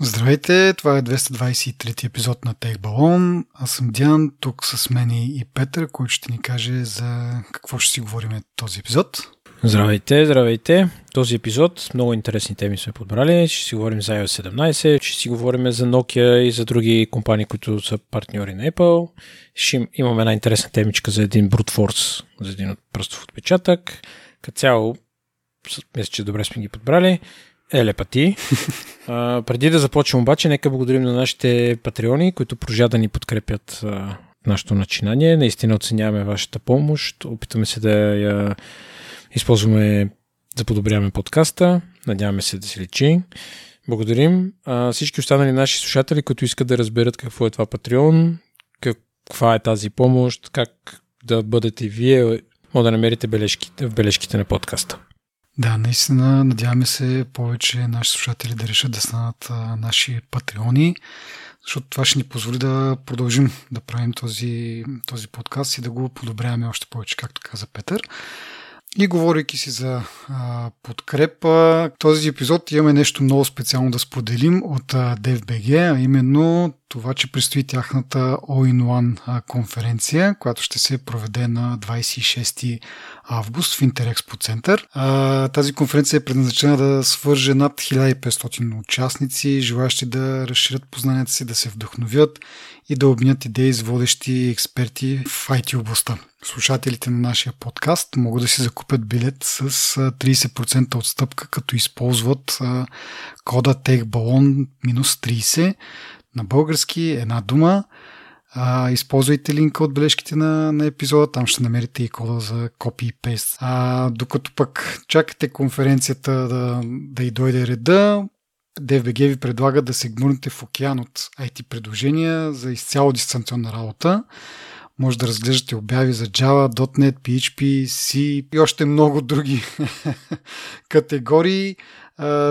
Здравейте, това е 223 епизод на Тех Балон. Аз съм Диан, тук с мен и Петър, който ще ни каже за какво ще си говорим този епизод. Здравейте, здравейте. Този епизод много интересни теми сме подбрали. Ще си говорим за iOS 17, ще си говорим за Nokia и за други компании, които са партньори на Apple. Ще имаме една интересна темичка за един brute force, за един пръстов отпечатък. Като цяло, мисля, че добре сме ги подбрали. Еле пъти. А, преди да започнем обаче, нека благодарим на нашите патреони, които прожа да ни подкрепят а, нашето начинание. Наистина оценяваме вашата помощ. Опитваме се да я използваме да подобряваме подкаста. Надяваме се да се личи. Благодарим. А, всички останали наши слушатели, които искат да разберат какво е това Патреон, каква е тази помощ, как да бъдете вие, може да намерите бележките, в бележките на подкаста. Да, наистина надяваме се повече наши слушатели да решат да станат а, наши патреони, защото това ще ни позволи да продължим да правим този, този подкаст и да го подобряваме още повече, както каза Петър. И говорейки си за а, подкрепа, този епизод имаме нещо много специално да споделим от а, DFBG, а именно това, че предстои тяхната All-in-One конференция, която ще се проведе на 26 август в Интерекспо център. Тази конференция е предназначена да свърже над 1500 участници, желащи да разширят познанията си, да се вдъхновят и да обменят идеи с водещи експерти в IT областта. Слушателите на нашия подкаст могат да си закупят билет с 30% отстъпка, като използват кода TechBallon-30 на български, една дума. А, използвайте линка от бележките на, на епизода, там ще намерите и кода за copy и paste. А, докато пък чакате конференцията да, да й дойде реда, DFBG ви предлага да се гмурнете в океан от IT предложения за изцяло дистанционна работа. Може да разглеждате обяви за Java, .NET, PHP, C и още много други категории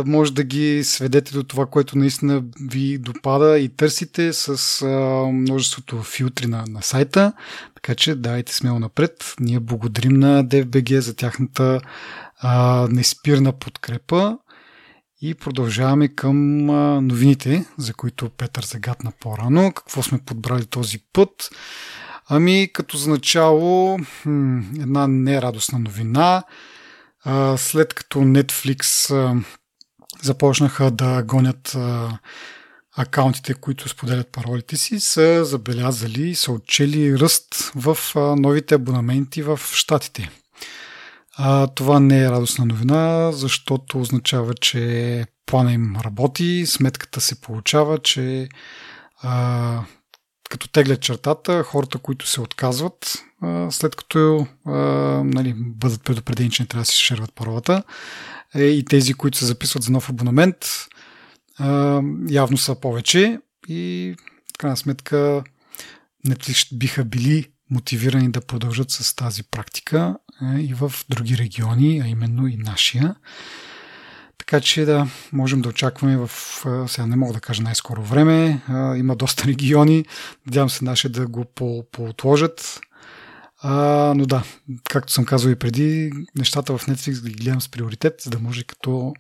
може да ги сведете до това, което наистина ви допада и търсите с множеството филтри на, на сайта. Така че давайте смело напред. Ние благодарим на DFBG за тяхната а, неспирна подкрепа и продължаваме към новините, за които Петър загадна по-рано. Какво сме подбрали този път? Ами, като за начало, една нерадостна новина – след като Netflix започнаха да гонят акаунтите, които споделят паролите си, са забелязали и са отчели ръст в новите абонаменти в Штатите. А, това не е радостна новина, защото означава, че плана им работи, сметката се получава, че а, като теглят чертата, хората, които се отказват, а, след като а, нали, бъдат предупредени, че не трябва да си шерват паролата, е, и тези, които се записват за нов абонамент, а, явно са повече и в крайна сметка Netflix биха били мотивирани да продължат с тази практика и в други региони, а именно и нашия. Така че да, можем да очакваме в, сега не мога да кажа най-скоро време, има доста региони, надявам се нашия да го по-отложат. А, но да, както съм казал и преди, нещата в Netflix ги гледам с приоритет, за да може като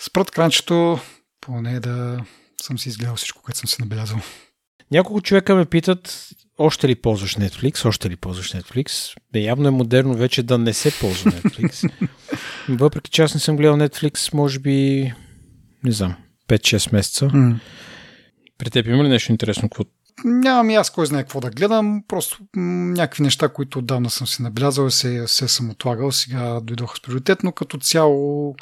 спрат кранчето, поне да съм си изгледал всичко, което съм си набелязал. Няколко човека ме питат, още ли ползваш Netflix, още ли ползваш Netflix. Бе, явно е модерно вече да не се ползва Netflix. Въпреки че аз не съм гледал Netflix, може би, не знам, 5-6 месеца. Mm. При теб има ли нещо интересно? Какво... Нямам и аз кой знае какво да гледам, просто м- някакви неща, които отдавна съм си набелязал, се, се съм отлагал, сега дойдоха с приоритет, но като цяло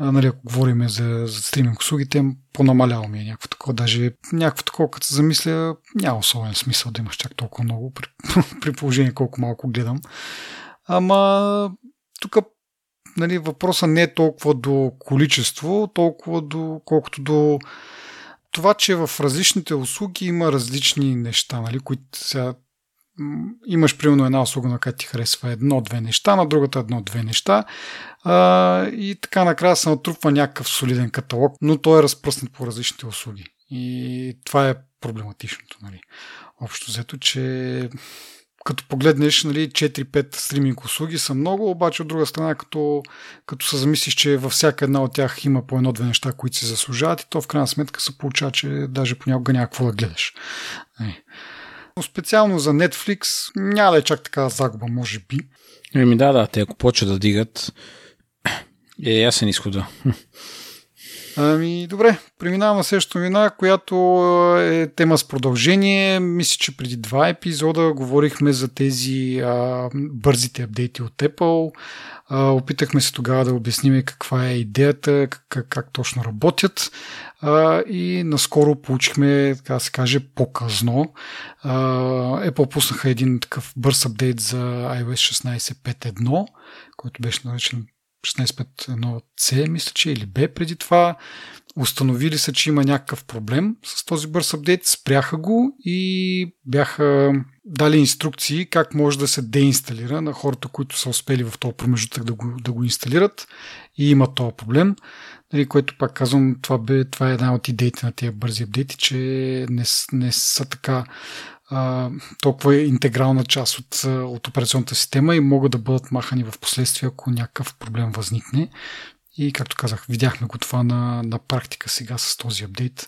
нали, ако говорим за, за стриминг услугите, по-намаляло ми е някакво такова. Даже някакво такова, като се замисля, няма особен смисъл да имаш чак толкова много, при, при положение колко малко гледам. Ама тук нали, въпросът не е толкова до количество, толкова до, колкото до това, че в различните услуги има различни неща, нали, които сега имаш примерно една услуга, на която ти харесва едно-две неща, на другата едно-две неща а, и така накрая се натрупва някакъв солиден каталог, но той е разпръснат по различните услуги. И това е проблематичното. Нали. Общо взето, че като погледнеш, нали, 4-5 стриминг услуги са много, обаче от друга страна, като, като се замислиш, че във всяка една от тях има по едно-две неща, които се заслужават и то в крайна сметка се получава, че даже понякога няма какво да гледаш. Нали. Но специално за Netflix няма да е чак така загуба, може би. Еми да, да, те ако почват да дигат, е ясен изхода. Ами, добре, преминаваме на следващата новина, която е тема с продължение. Мисля, че преди два епизода говорихме за тези а, бързите апдейти от Apple. А, опитахме се тогава да обясним каква е идеята, как, как точно работят. А, и наскоро получихме, така да се каже, по-късно. А, Apple пуснаха един такъв бърз апдейт за iOS 16.5.1, който беше наречен 16.5.1c, мисля, че или B преди това. Установили са, че има някакъв проблем с този бърз апдейт, спряха го и бяха дали инструкции как може да се деинсталира на хората, които са успели в този промежутък да го, да го инсталират и има този проблем. Нали, което пак казвам, това, бе, това е една от идеите на тези бързи апдейти, че не, не са така а, толкова е интегрална част от, от операционната система и могат да бъдат махани в последствие, ако някакъв проблем възникне. И както казах, видяхме го това на, на практика сега с този апдейт.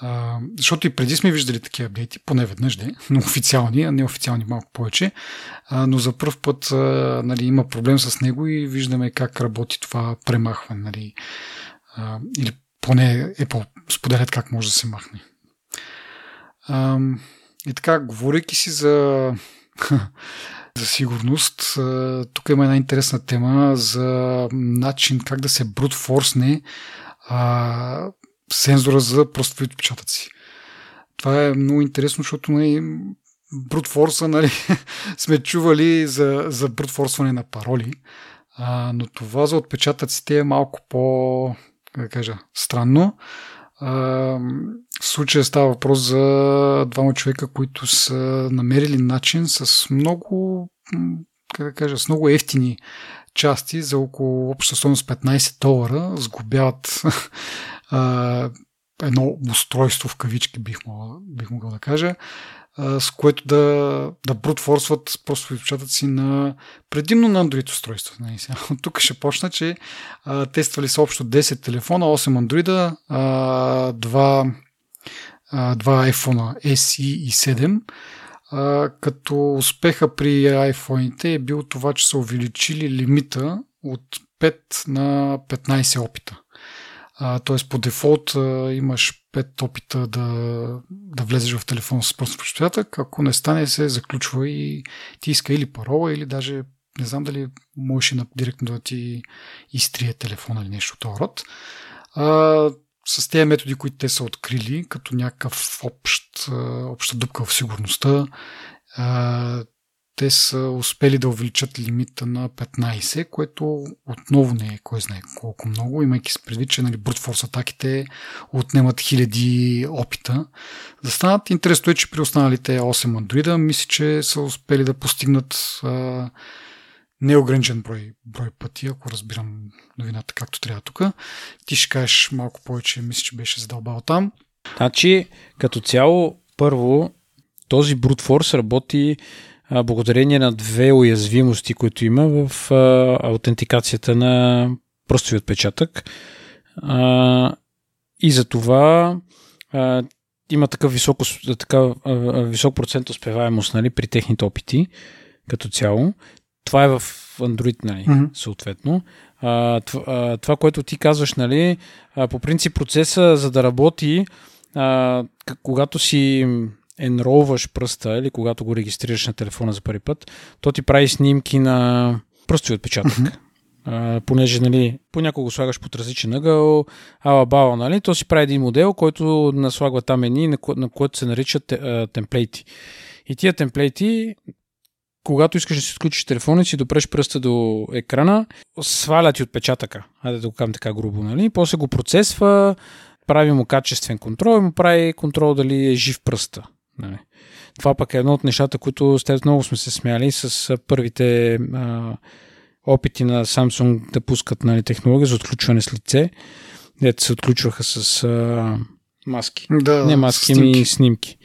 А, защото и преди сме виждали такива апдейти, поне веднъж, де, но официални, а неофициални малко повече. А, но за първ път а, нали, има проблем с него и виждаме как работи това премахване. Нали, а, или поне Apple споделят как може да се махне. А, и така, говорейки си за, за сигурност, тук има една интересна тема за начин как да се брутфорсне а, сензора за пръстови отпечатъци. Това е много интересно, защото нали, брутфорса нали, сме чували за, за брутфорсване на пароли, а, но това за отпечатъците е малко по, да кажа, странно. В случая става въпрос за двама човека, които са намерили начин с много, как да кажа, с много ефтини части за около стойност 15 долара сгубяват едно устройство в кавички, бих могъл, бих могъл да кажа, с което да, да брутфорсват просто отпечатъци на предимно на Android устройства. Нали, тук ще почна, че а, тествали са общо 10 телефона, 8 Android, а, 2, а, 2 iPhone SE и 7, а, като успеха при iPhone е бил това, че са увеличили лимита от 5 на 15 опита. Т.е. по дефолт а, имаш 5 опита да, да влезеш в телефон с просто почтоятък. Ако не стане, се заключва и ти иска или парола, или даже не знам дали можеш и директно да ти изтрие телефона или нещо от този род. А, с тези методи, които те са открили, като някакъв общ, обща дупка в сигурността, а, те са успели да увеличат лимита на 15, което отново не е кой знае колко много, имайки се предвид, че нали, брутфорс атаките отнемат хиляди опита. Да станат интересно е, че при останалите 8 андроида мисля, че са успели да постигнат а, неограничен брой, брой пъти, ако разбирам новината както трябва тук. Ти ще кажеш малко повече, мисля, че беше задълбал там. Значи, като цяло, първо, този брутфорс работи а, благодарение на две уязвимости, които има в а, аутентикацията на простови отпечатък. А, и за това а, има такъв висок, така, а, висок процент успеваемост нали, при техните опити като цяло. Това е в Android, нали, mm-hmm. съответно. А, това, това, което ти казваш, нали, а, по принцип процеса, за да работи, а, когато си енролваш пръста или когато го регистрираш на телефона за първи път, то ти прави снимки на пръстови отпечатък. Mm-hmm. Uh, понеже, нали, понякога го слагаш под различен ъгъл, ала бала, нали, то си прави един модел, който наслагва там едни, на, ко- на което се наричат uh, темплейти. И тия темплейти, когато искаш да си отключиш телефона и си допреш пръста до екрана, сваля ти отпечатъка, айде да го кажем така грубо, нали, после го процесва, прави му качествен контрол и му прави контрол дали е жив пръста. Нали. Това пък е едно от нещата, които с теб много сме се смяли с първите а, опити на Samsung да пускат нали, технология за отключване с лице. Дето се отключваха с а, маски. Да, Не маски, снимки. ми снимки.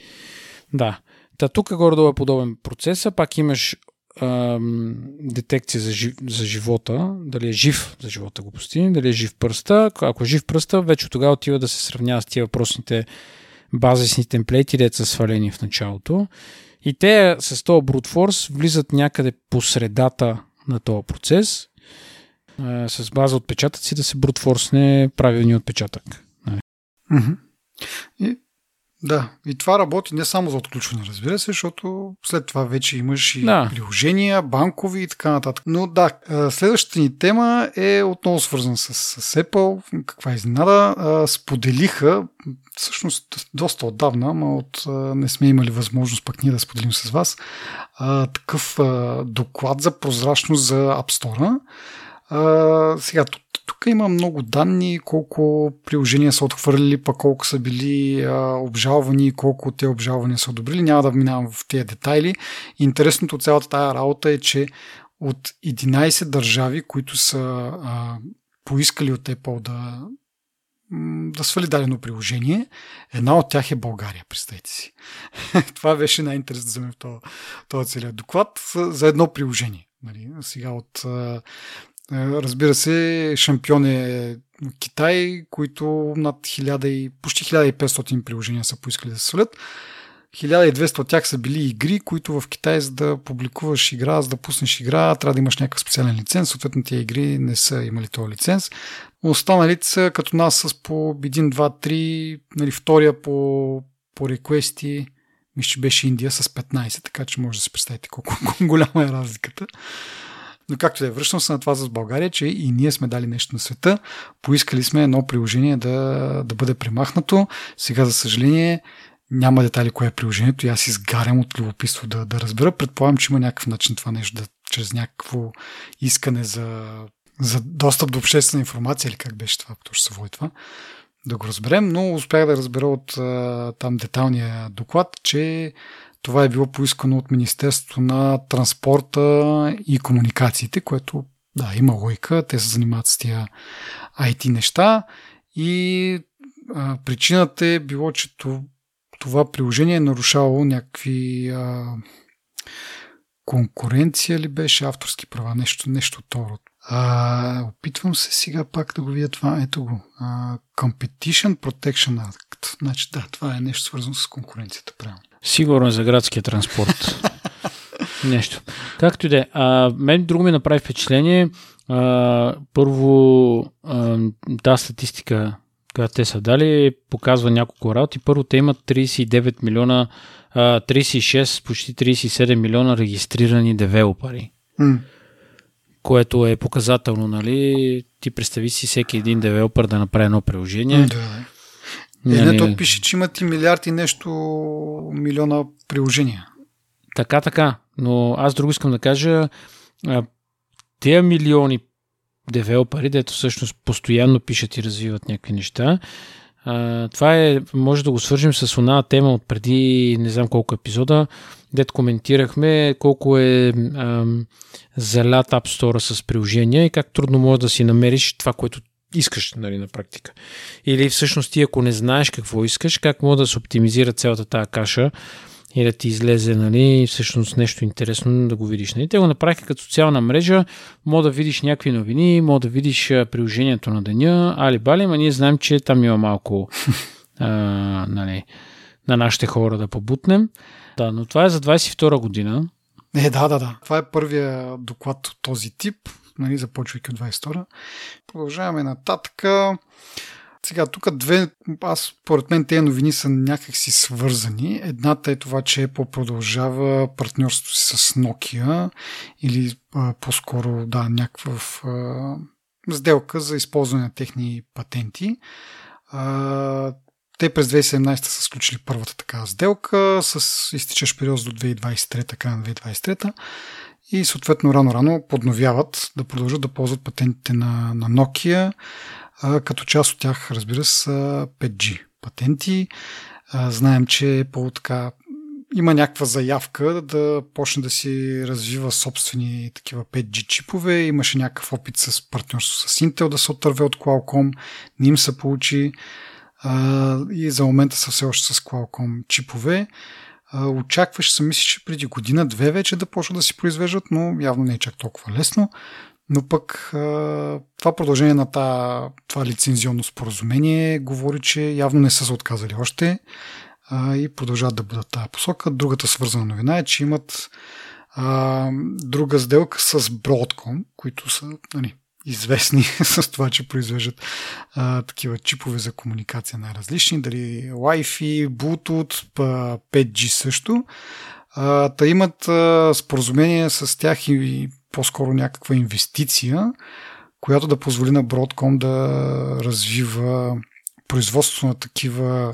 Да. Та тук горе-долу е подобен процес, пак имаш ам, детекция за, жив, за живота, дали е жив за живота го постигне, дали е жив пръста. Ако е жив пръста, вече тогава отива да се сравнява с тия въпросните базисни темплейти, де са свалени в началото. И те с този force влизат някъде по средата на този процес с база отпечатъци да се брутфорсне правилния отпечатък. Mm-hmm. И да, и това работи не само за отключване, разбира се, защото след това вече имаш и да. приложения, банкови и така нататък. Но да, следващата ни тема е отново свързана с, с Apple. Каква изненада? Споделиха, всъщност доста отдавна, ама от, не сме имали възможност пък ние да споделим с вас, такъв доклад за прозрачност за App Store. сега, тук има много данни, колко приложения са отхвърлили, пък колко са били а, обжалвани и колко тези обжалвания са одобрили. Няма да минавам в тези детайли. Интересното от цялата тая работа е, че от 11 държави, които са а, поискали от Apple да, да свали дадено приложение. Една от тях е България, представете си. Това беше най-интересно за мен в този, този целият доклад за едно приложение. Нали, сега от разбира се, шампион е Китай, които над 1000 и, почти 1500 приложения са поискали да се свалят. 1200 от тях са били игри, които в Китай, за да публикуваш игра, за да пуснеш игра, трябва да имаш някакъв специален лиценз. Съответно, тези игри не са имали този лиценз. Останалите са като нас с по 1, 2, 3, нали, втория по, по реквести, мисля, че беше Индия с 15, така че може да се представите колко голяма е разликата. Но както да е, връщам се на това с България, че и ние сме дали нещо на света. Поискали сме едно приложение да, да бъде премахнато. Сега, за съжаление, няма детайли кое е приложението и аз изгарям от любопитство да, да разбера. Предполагам, че има някакъв начин това нещо да чрез някакво искане за, за достъп до обществена информация или как беше това, като ще се води това, да го разберем, но успях да разбера от там деталния доклад, че това е било поискано от Министерството на транспорта и комуникациите, което да, има лойка, те се занимават с тия IT неща и а, причината е било, че това приложение е нарушавало някакви а, конкуренция ли беше, авторски права, нещо, нещо това. А, опитвам се сега пак да го видя това. Ето го. А, Competition Protection Act. Значи да, това е нещо свързано с конкуренцията, правилно. Сигурно е за градския транспорт. Нещо. Както и да е. Мен друго ми направи впечатление. А, първо, а, тази статистика, която те са дали, показва няколко работи. Първо, те имат 39 милиона, а, 36, почти 37 милиона регистрирани девелопери. Mm. Което е показателно, нали? Ти представи си всеки един девелопер да направи едно приложение. Mm, да. Е, не, не, то пише, че имат и милиард и нещо милиона приложения. Така, така. Но аз друго искам да кажа, тези милиони девелопери, дето всъщност постоянно пишат и развиват някакви неща, а, това е, може да го свържим с една тема от преди не знам колко епизода, дето коментирахме колко е ам, залят App Store с приложения и как трудно може да си намериш това, което искаш нали, на практика. Или всъщност ти ако не знаеш какво искаш, как може да се оптимизира цялата тази каша и да ти излезе нали, всъщност нещо интересно да го видиш. Нали. Те го направиха като социална мрежа, може да видиш някакви новини, може да видиш приложението на деня, али бали, а ние знаем, че там има малко а, нали, на нашите хора да побутнем. Да, но това е за 22 година. Не, да, да, да. Това е първия доклад от този тип нали, започвайки от 22 Продължаваме нататък. Сега, тук две, аз, поред мен, тези новини са някакси свързани. Едната е това, че Apple продължава партньорството си с Nokia или а, по-скоро, да, някаква а, сделка за използване на техни патенти. А, те през 2017 са сключили първата такава сделка с изтичащ период до 2023, края на 2023 и съответно рано-рано подновяват да продължат да ползват патентите на, на Nokia, а, като част от тях, разбира се, са 5G патенти. А, знаем, че по така има някаква заявка да почне да си развива собствени такива 5G чипове. Имаше някакъв опит с партньорство с Intel да се отърве от Qualcomm. Не им се получи. А, и за момента са все още с Qualcomm чипове. Очакваш се, мисля, че преди година-две вече да почват да си произвеждат, но явно не е чак толкова лесно. Но пък това продължение на това лицензионно споразумение говори, че явно не са се отказали още и продължават да бъдат тази посока. Другата свързана новина е, че имат друга сделка с Broadcom, които са нали, известни с това, че произвеждат а, такива чипове за комуникация най-различни, дали Wi-Fi, Bluetooth, 5G също. А, та имат а, споразумение с тях и по-скоро някаква инвестиция, която да позволи на Broadcom да развива производство на такива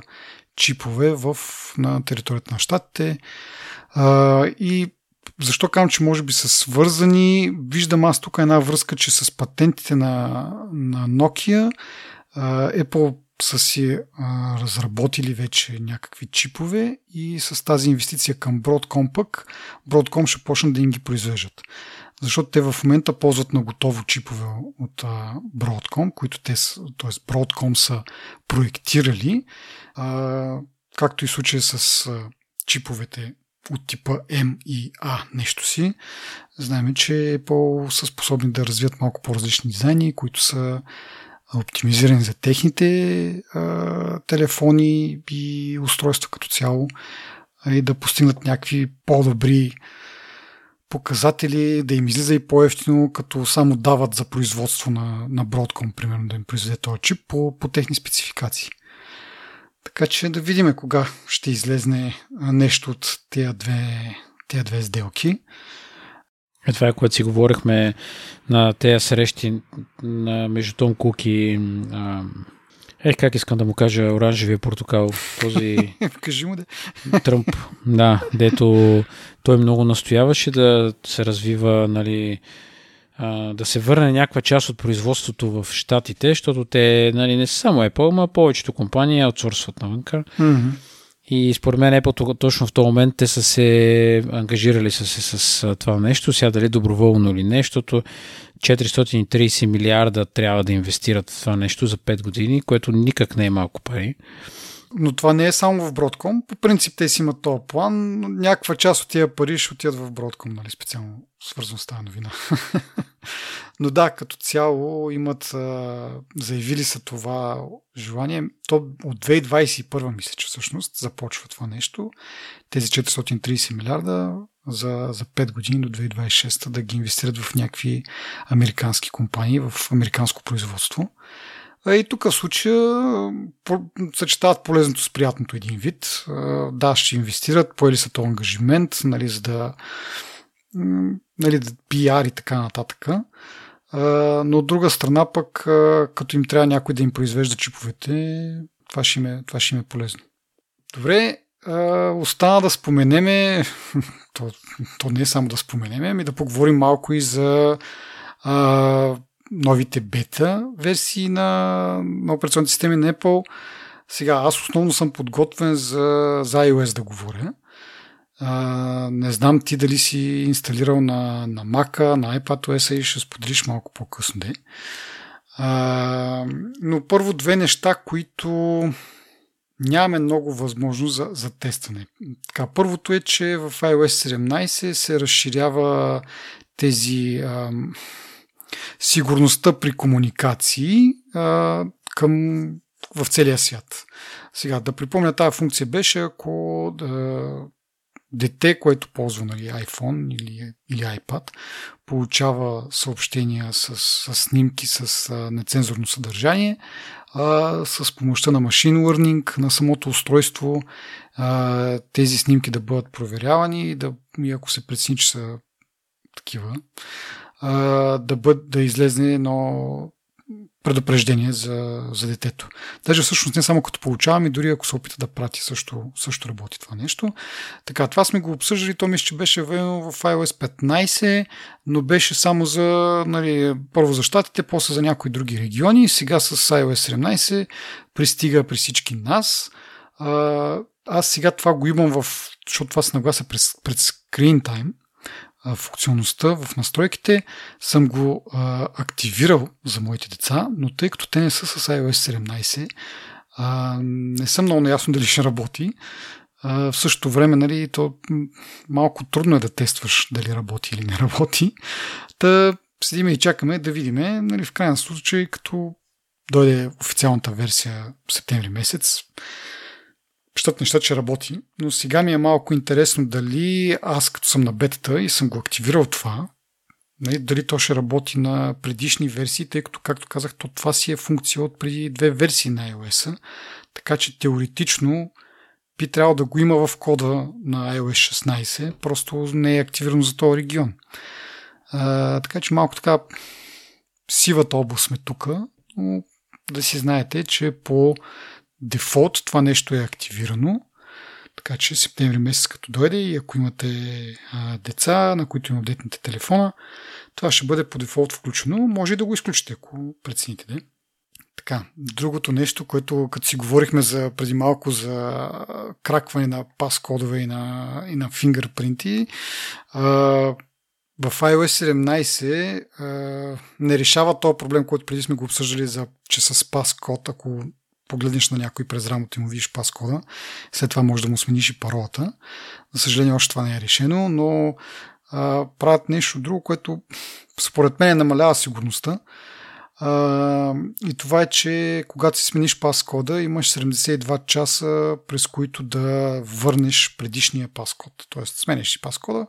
чипове в, на територията на щатите. А, и защо казвам, че може би са свързани? Виждам аз тук една връзка, че с патентите на, на Nokia Apple са си разработили вече някакви чипове и с тази инвестиция към Broadcom пък Broadcom ще почнат да им ги произвеждат. Защото те в момента ползват на готово чипове от а, Broadcom, които те, т.е. Broadcom са проектирали, както и случая с чиповете от типа M и A нещо си. Знаем, че по са способни да развият малко по-различни дизайни, които са оптимизирани за техните а, телефони и устройства като цяло и да постигнат някакви по-добри показатели, да им излиза и по-ефтино, като само дават за производство на, на Broadcom, примерно, да им произведе този чип по, по техни спецификации. Така че да видим кога ще излезне нещо от тези две, тези две сделки. Е, това е което си говорихме на тези срещи на, между Том Кук и а, Ех, как искам да му кажа оранжевия портокал. Този... Кажи му да. Тръмп. Да, дето той много настояваше да се развива, нали, а, да се върне някаква част от производството в Штатите, защото те нали, не са само Apple, но повечето компании аутсорсват навънка. Mm-hmm. И според мен Apple точно в този момент те са се ангажирали с, с, с това нещо, сега дали доброволно или нещото. 430 милиарда трябва да инвестират в това нещо за 5 години, което никак не е малко пари. Но това не е само в Broadcom. По принцип те си имат този план, някаква част от тия пари ще отидат в Broadcom, нали, специално свързано с тази новина. но да, като цяло имат, заявили са това желание. То от 2021 мисля, че всъщност започва това нещо. Тези 430 милиарда за, за 5 години до 2026 да ги инвестират в някакви американски компании, в американско производство. И тук в случая съчетават полезното с приятното един вид. Да, ще инвестират, поели са то ангажимент, нали, за да, нали, да пиар и така нататък. Но от друга страна пък, като им трябва някой да им произвежда чиповете, това ще им е, това ще им е полезно. Добре, остана да споменеме, то, то не е само да споменеме, ами да поговорим малко и за новите бета версии на, на операционните системи на Apple. Сега, аз основно съм подготвен за, за iOS да говоря. А, не знам ти дали си инсталирал на, на Mac, на iPadOS и ще споделиш малко по-късно. Де. А, но първо две неща, които нямаме много възможност за, за тестване. Така, първото е, че в iOS 17 се разширява тези а, сигурността при комуникации а, към, в целия свят. Сега, да припомня, тази функция беше, ако да, дете, което ползва нали, iPhone или, или iPad, получава съобщения с, с снимки с а, нецензурно съдържание, а, с помощта на машин learning на самото устройство а, тези снимки да бъдат проверявани и, да, и ако се прецени, че са такива, а, да, бъд, да излезне едно предупреждение за, за детето. Даже всъщност не само като получавам, и дори ако се опита да прати, също, също работи това нещо. Така, това сме го обсъждали, то мисля, че беше въведено в iOS 15, но беше само за, нали, първо за щатите, после за някои други региони. Сега с iOS 17 пристига при всички нас. А, аз сега това го имам в, защото това се нагласа пред, пред Screen Time, функционалността в настройките съм го а, активирал за моите деца, но тъй като те не са с iOS 17, а, не съм много наясно дали ще работи. А, в същото време, нали, то малко трудно е да тестваш дали работи или не работи. Та седиме и чакаме да видим, нали, в крайна случай, като дойде официалната версия в септември месец, щат неща, че работи, но сега ми е малко интересно дали аз като съм на бетата и съм го активирал това, нали, дали то ще работи на предишни версии, тъй като, както казах, то това си е функция от преди две версии на iOS, така че теоретично би трябвало да го има в кода на iOS 16, просто не е активирано за този регион. А, така че малко така сивата област сме тук, но да си знаете, че по дефолт това нещо е активирано. Така че септември месец като дойде и ако имате а, деца, на които им апдейтнете телефона, това ще бъде по дефолт включено. Може и да го изключите, ако прецените. Да? Така, другото нещо, което като си говорихме за, преди малко за кракване на пас-кодове и на, и на фингърпринти, а, в iOS 17 а, не решава този проблем, който преди сме го обсъждали, за, че с пас-код, ако погледнеш на някой през рамото и му видиш паскода, след това може да му смениш и паролата. За съжаление, още това не е решено, но а, правят нещо друго, което според мен намалява сигурността. А, и това е, че когато си смениш паскода, имаш 72 часа, през които да върнеш предишния паскод. Тоест, смениш си паскода,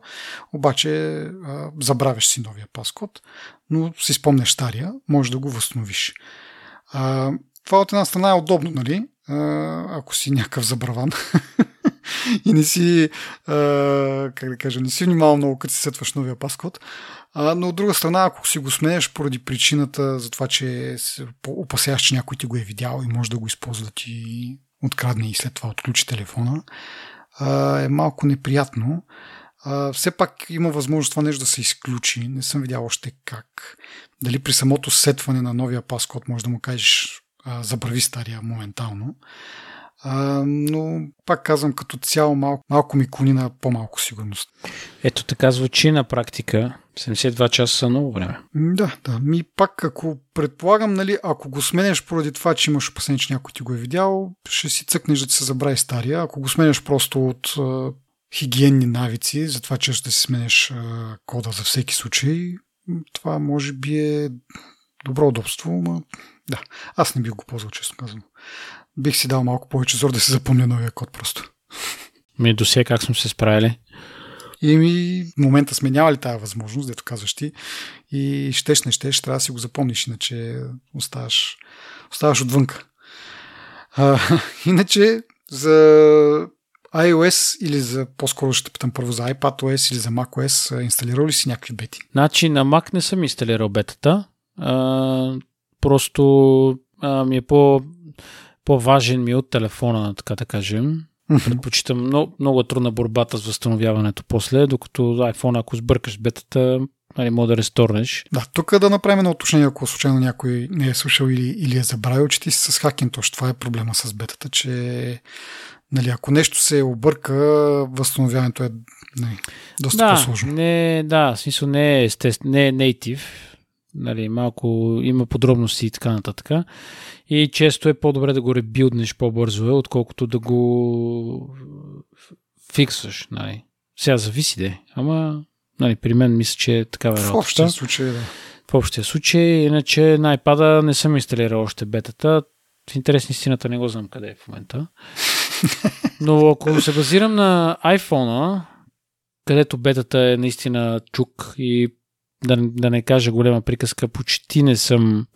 обаче а, забравяш си новия паскод, но си спомнеш стария, можеш да го възстановиш. А, това от една страна е удобно, нали? ако си някакъв забраван и не си, как да кажа, не си внимавал много, като си сетваш новия паскод. но от друга страна, ако си го сменеш поради причината за това, че се опасяваш, че някой ти го е видял и може да го използва да ти открадне и след това отключи телефона, е малко неприятно. все пак има възможност това нещо да се изключи. Не съм видял още как. Дали при самото сетване на новия паскод може да му кажеш а, забрави стария моментално. А, но пак казвам, като цяло малко, малко ми клони на по-малко сигурност. Ето така звучи на практика. 72 часа са много време. Да, да. Ми пак, ако предполагам, нали, ако го сменяш поради това, че имаш опасение, че някой ти го е видял, ще си цъкнеш да ти се забрави стария. Ако го сменяш просто от а, хигиенни навици, за това, че ще си сменяш а, кода за всеки случай, това може би е добро удобство, но да, аз не бих го ползвал, честно казвам. Бих си дал малко повече зор да си запомня новия код просто. Ми до сега как сме се справили? И ми в момента сме нямали тази възможност, дето казваш ти. И щеш, не щеш, трябва да си го запомниш, иначе оставаш, оставаш отвънка. А, иначе за iOS или за, по-скоро ще питам първо за iPadOS или за macOS, инсталирал ли си някакви бети? Значи на Mac не съм инсталирал бетата. А, просто а, ми е по, по-важен ми от телефона, така да кажем. Предпочитам много, много трудна борбата с възстановяването после, докато iPhone, ако сбъркаш бетата, нали, може да ресторнеш. Да, тук да направим на уточнение, ако случайно някой не е слушал или, или е забравил, че ти си с Hackintosh. Това е проблема с бетата, че нали, ако нещо се обърка, възстановяването е нали, доста да, по-сложно. Не, да, в смисъл не е, естест, не е native, Нали, малко има подробности и така нататък. И често е по-добре да го ребилднеш по-бързо, е, отколкото да го фиксваш. Нали. Сега зависи де, ама нали, при мен мисля, че е такава В общия случай, да. В общия случай, иначе на iPad не съм инсталирал още бетата. В интерес истината не го знам къде е в момента. Но ако се базирам на iPhone, където бетата е наистина чук и да, да не кажа голема приказка, почти не съм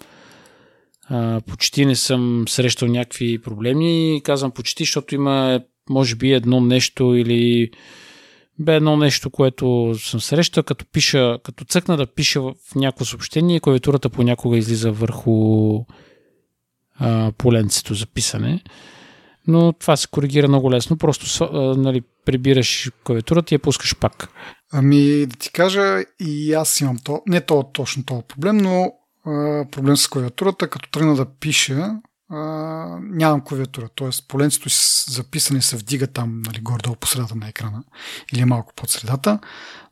а, почти не съм срещал някакви проблеми. Казвам почти, защото има може би едно нещо или бе едно нещо, което съм срещал, като пиша, като цъкна да пиша в някакво съобщение, клавиатурата понякога излиза върху а, поленцето за писане. Но това се коригира много лесно. Просто а, нали, прибираш клавиатурата и я пускаш пак. Ами да ти кажа, и аз имам то, не то, точно този проблем, но а, проблем с клавиатурата, като тръгна да пиша, а, нямам клавиатура. Тоест, поленцето си записане се вдига там, нали, горе-долу по средата на екрана или малко под средата,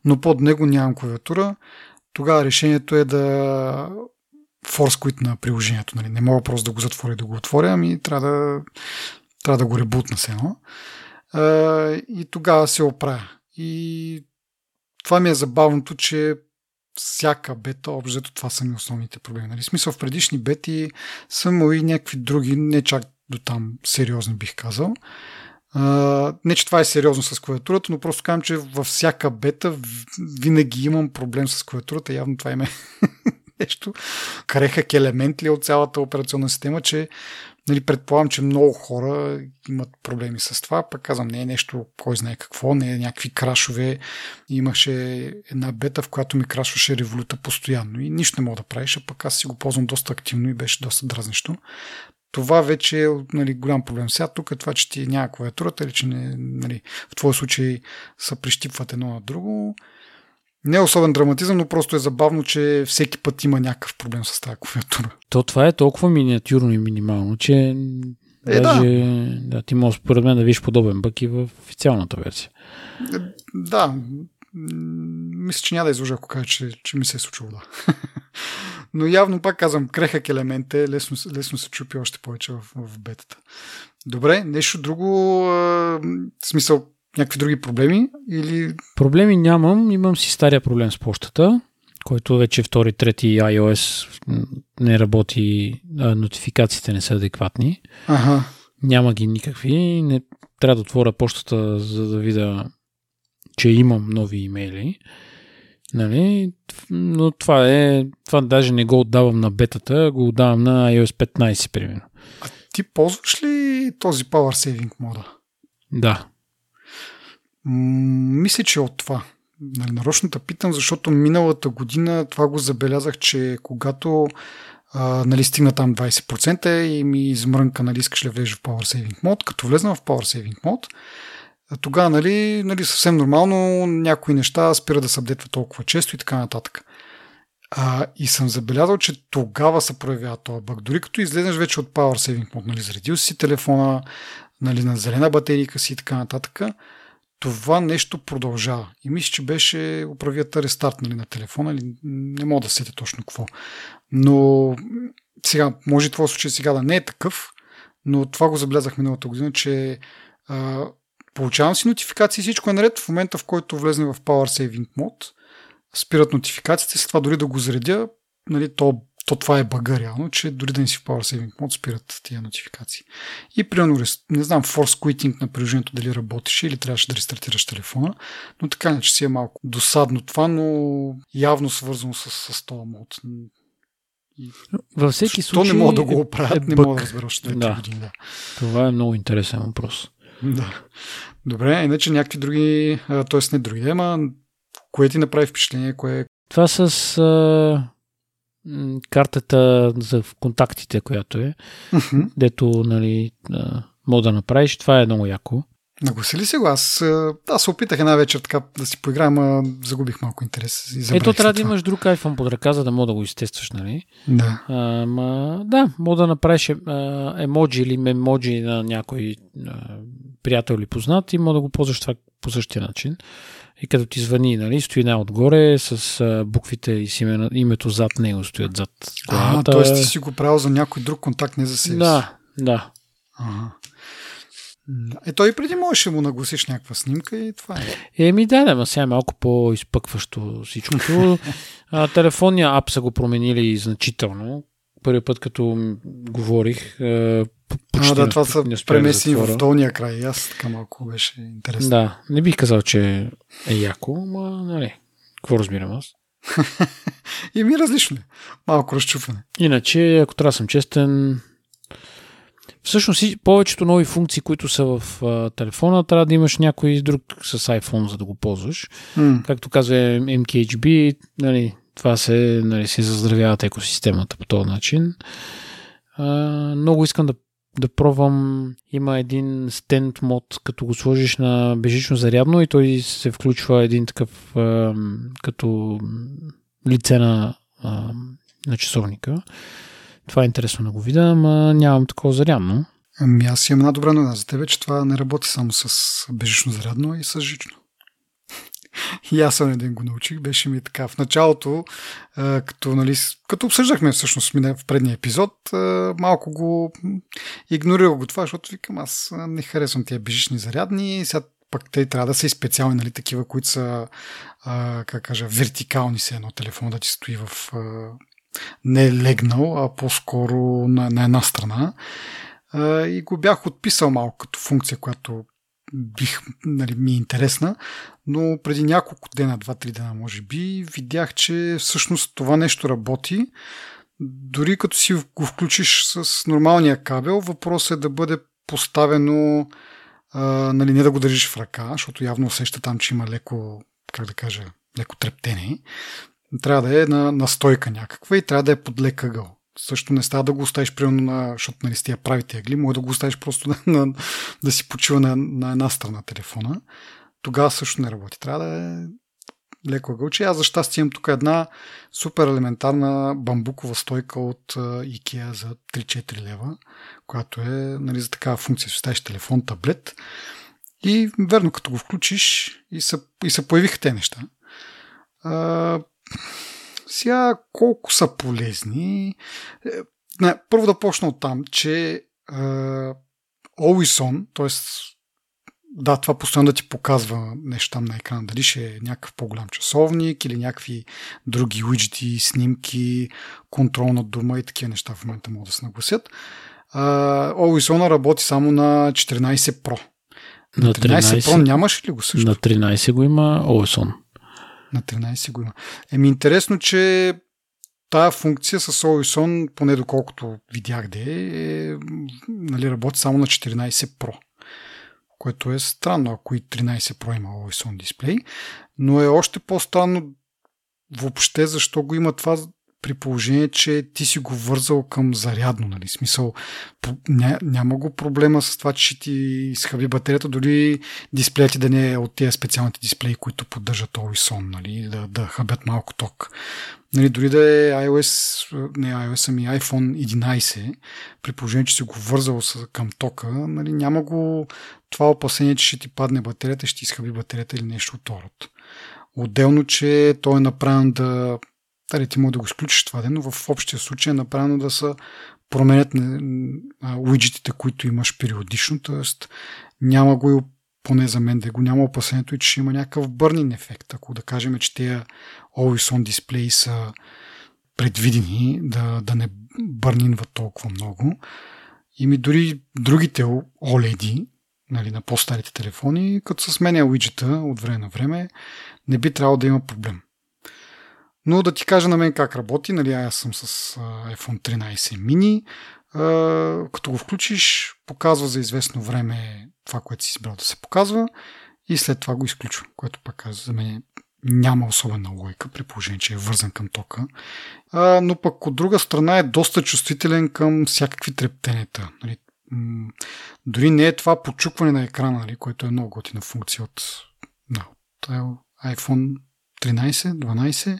но под него нямам клавиатура. Тогава решението е да форс quit на приложението. Нали. Не мога просто да го затворя и да го отворя, ами трябва да, трябва да го ребутна се едно. И тогава се оправя. И това ми е забавното, че всяка бета, общо това са ми основните проблеми. Нали? Смисъл в предишни бети са имали някакви други, не чак до там сериозни бих казал. Uh, не, че това е сериозно с клавиатурата, но просто казвам, че във всяка бета винаги имам проблем с клавиатурата. Явно това има нещо. Крехък елемент ли е от цялата операционна система, че нали, предполагам, че много хора имат проблеми с това. Пък казвам, не е нещо, кой знае какво, не е някакви крашове. Имаше една бета, в която ми крашваше революта постоянно и нищо не мога да правиш, а пък аз си го ползвам доста активно и беше доста дразнещо това вече е нали, голям проблем. Сега тук е това, че ти няма клавиатурата или че не, нали, в твой случай са прищипват едно на друго. Не е особен драматизъм, но просто е забавно, че всеки път има някакъв проблем с тази клавиатура. То това е толкова миниатюрно и минимално, че е, даже да. да, ти можеш според мен да видиш подобен бък и в официалната версия. Е, да, мисля, че няма да изложа, ако кажа, че, че ми се е случило, да. Но явно, пак казвам, крехък елемент е, лесно, лесно се чупи още повече в, в бетата. Добре, нещо друго, в смисъл, някакви други проблеми или... Проблеми нямам, имам си стария проблем с почтата, който вече втори, трети iOS не работи, а нотификациите не са адекватни. Ага. Няма ги никакви. Не, трябва да отворя почтата, за да видя, че имам нови имейли. Нали? Но това е. Това даже не го отдавам на бетата, го отдавам на iOS 15, примерно. А ти ползваш ли този Power Saving мода? Да. Мисля, че от това. Нарочно те питам, защото миналата година това го забелязах, че когато а, нали, стигна там 20% и ми измрънка, нали, искаш ли влезеш в Power Saving Mode, като влезна в Power Saving Mode, тогава, нали, нали, съвсем нормално някои неща спира да се апдейтва толкова често и така нататък. А, и съм забелязал, че тогава се проявява този бък. Дори като излезеш вече от Power Saving Mode, нали, заредил си телефона, нали, на зелена батерийка си и така нататък, това нещо продължава. И мисля, че беше управията рестарт нали, на телефона, или не мога да сетя точно какво. Но сега, може това случай сега да не е такъв, но това го забелязах миналата година, че а, Получавам си нотификации, всичко е наред. В момента, в който влезне в Power Saving Mode, спират нотификациите, след това дори да го заредя, нали, то, то това е бага реално, че дори да не си в Power Saving Mode, спират тия нотификации. И примерно, не знам, Force Quitting на приложението дали работеше или трябваше да рестартираш телефона, но така не, че си е малко досадно това, но явно свързано с, с този мод. И... Във всеки случай. То не мога да го оправят, е не мога да разбера още да. години. Да. Това е много интересен въпрос. Да. Добре, иначе някакви други, т.е. не други, ама кое ти направи впечатление? Кое... Това с а, картата за контактите, която е, uh-huh. дето нали, мога да направиш, това е много яко. Нагласи ли си го? Аз, аз се опитах една вечер така да си поиграем, а загубих малко интерес. И Ето трябва да имаш друг iPhone под ръка, за да мога да го изтестваш, нали? Да. А, ма, да, мога да направиш а, емоджи или мемоджи на някой а, приятел или познат и мога да го ползваш това по същия начин. И като ти звъни, нали, стои една отгоре с а, буквите и с име, името зад него стоят зад главата. А, т.е. ти си го правил за някой друг контакт, не за себе си. Да, да. Ага. Е, той и преди можеше му нагласиш някаква снимка и това е. Еми да, да, сега е малко по-изпъкващо всичкото. а, телефонния ап са го променили значително. Първият път, като говорих, почти а, да, това са премесени в долния край. Аз така малко беше интересно. Да, не бих казал, че е яко, но нали, какво разбирам аз? и ми различно е. Малко разчупване. Иначе, ако трябва да съм честен, Всъщност повечето нови функции, които са в а, телефона, трябва да имаш някой друг с iPhone, за да го ползваш. Mm. Както казва MKHB, нали, това се, нали, се заздравяват екосистемата по този начин. А, много искам да, да пробвам. Има един стенд мод, като го сложиш на бежично зарядно и той се включва един такъв а, като лице на, а, на часовника. Това е интересно да го видя, ама нямам такова зарядно. Ами аз имам една добра новина за тебе, че това не работи само с бежично зарядно и с жично. И аз съм един го научих. Беше ми така. В началото, като, нали, като обсъждахме всъщност в предния епизод, малко го игнорирах го това, защото викам, аз не харесвам тия бежични зарядни. Сега пък те трябва да са и специални, нали, такива, които са, а, как кажа, вертикални се едно телефон да ти стои в... А, не легнал, а по-скоро на, на една страна. А, и го бях отписал малко като функция, която бих, нали, ми е интересна, но преди няколко дена, 2-3 дена може би, видях, че всъщност това нещо работи. Дори като си го включиш с нормалния кабел, въпросът е да бъде поставено а, нали, не да го държиш в ръка, защото явно усеща там, че има леко, как да кажа, леко трептение. Трябва да е на, на стойка някаква и трябва да е под лек. Също не става да го оставиш, примерно, на, защото нали, с тия правите ъгли, може да го оставиш просто на, на, да си почива на, на една страна телефона. Тогава също не работи. Трябва да е леко ъгълче. Аз за щастие имам тук една супер елементарна бамбукова стойка от IKEA за 3-4 лева, която е нали, за такава функция. Си телефон, таблет и верно като го включиш и се, и се появиха те неща. А, сега колко са полезни? Е, не, първо да почна от там, че On, т.е да, това постоянно да ти показва нещо там на екрана. Дали ще е някакъв по-голям часовник или някакви други уиджети, снимки, контрол на дума и такива неща в момента могат да се нагласят. On работи само на 14 Pro. На, на 13 13 Pro нямаш ли го също? На 13 го има On. На 13 го има. Еми интересно, че тая функция с Always On, поне доколкото видях де, е, нали, работи само на 14 Pro което е странно, ако и 13 Pro има Always On дисплей, но е още по-странно въобще защо го има това при положение, че ти си го вързал към зарядно, нали? Смисъл, ня, няма го проблема с това, че ще ти изхаби батерията, дори дисплеят да не е от тези специалните дисплеи, които поддържат Always On, нали? Да, да хабят малко ток. Нали, дори да е iOS, не iOS, ами iPhone 11, при положение, че си го вързал към тока, нали, няма го това опасение, че ще ти падне батерията, ще ти изхаби батерията или нещо от род. Отделно, че той е направен да дали ти може да го изключиш това ден, но в общия случай е направено да се променят уиджетите, които имаш периодично, т.е. няма го и поне за мен да го няма опасението и че ще има някакъв бърнин ефект. Ако да кажем, че тези Always On дисплеи са предвидени да, да не бърнинват толкова много. И ми дори другите OLED, нали, на по-старите телефони, като се сменя уиджета от време на време, не би трябвало да има проблем. Но да ти кажа на мен как работи, нали, аз съм с iPhone 13 mini, като го включиш, показва за известно време това, което си избрал да се показва и след това го изключва, което пак за мен няма особена логика, при положение, че е вързан към тока. Но пък от друга страна е доста чувствителен към всякакви трептенета. Нали, дори не е това почукване на екрана, нали, което е много готина функция от, от iPhone 13, 12.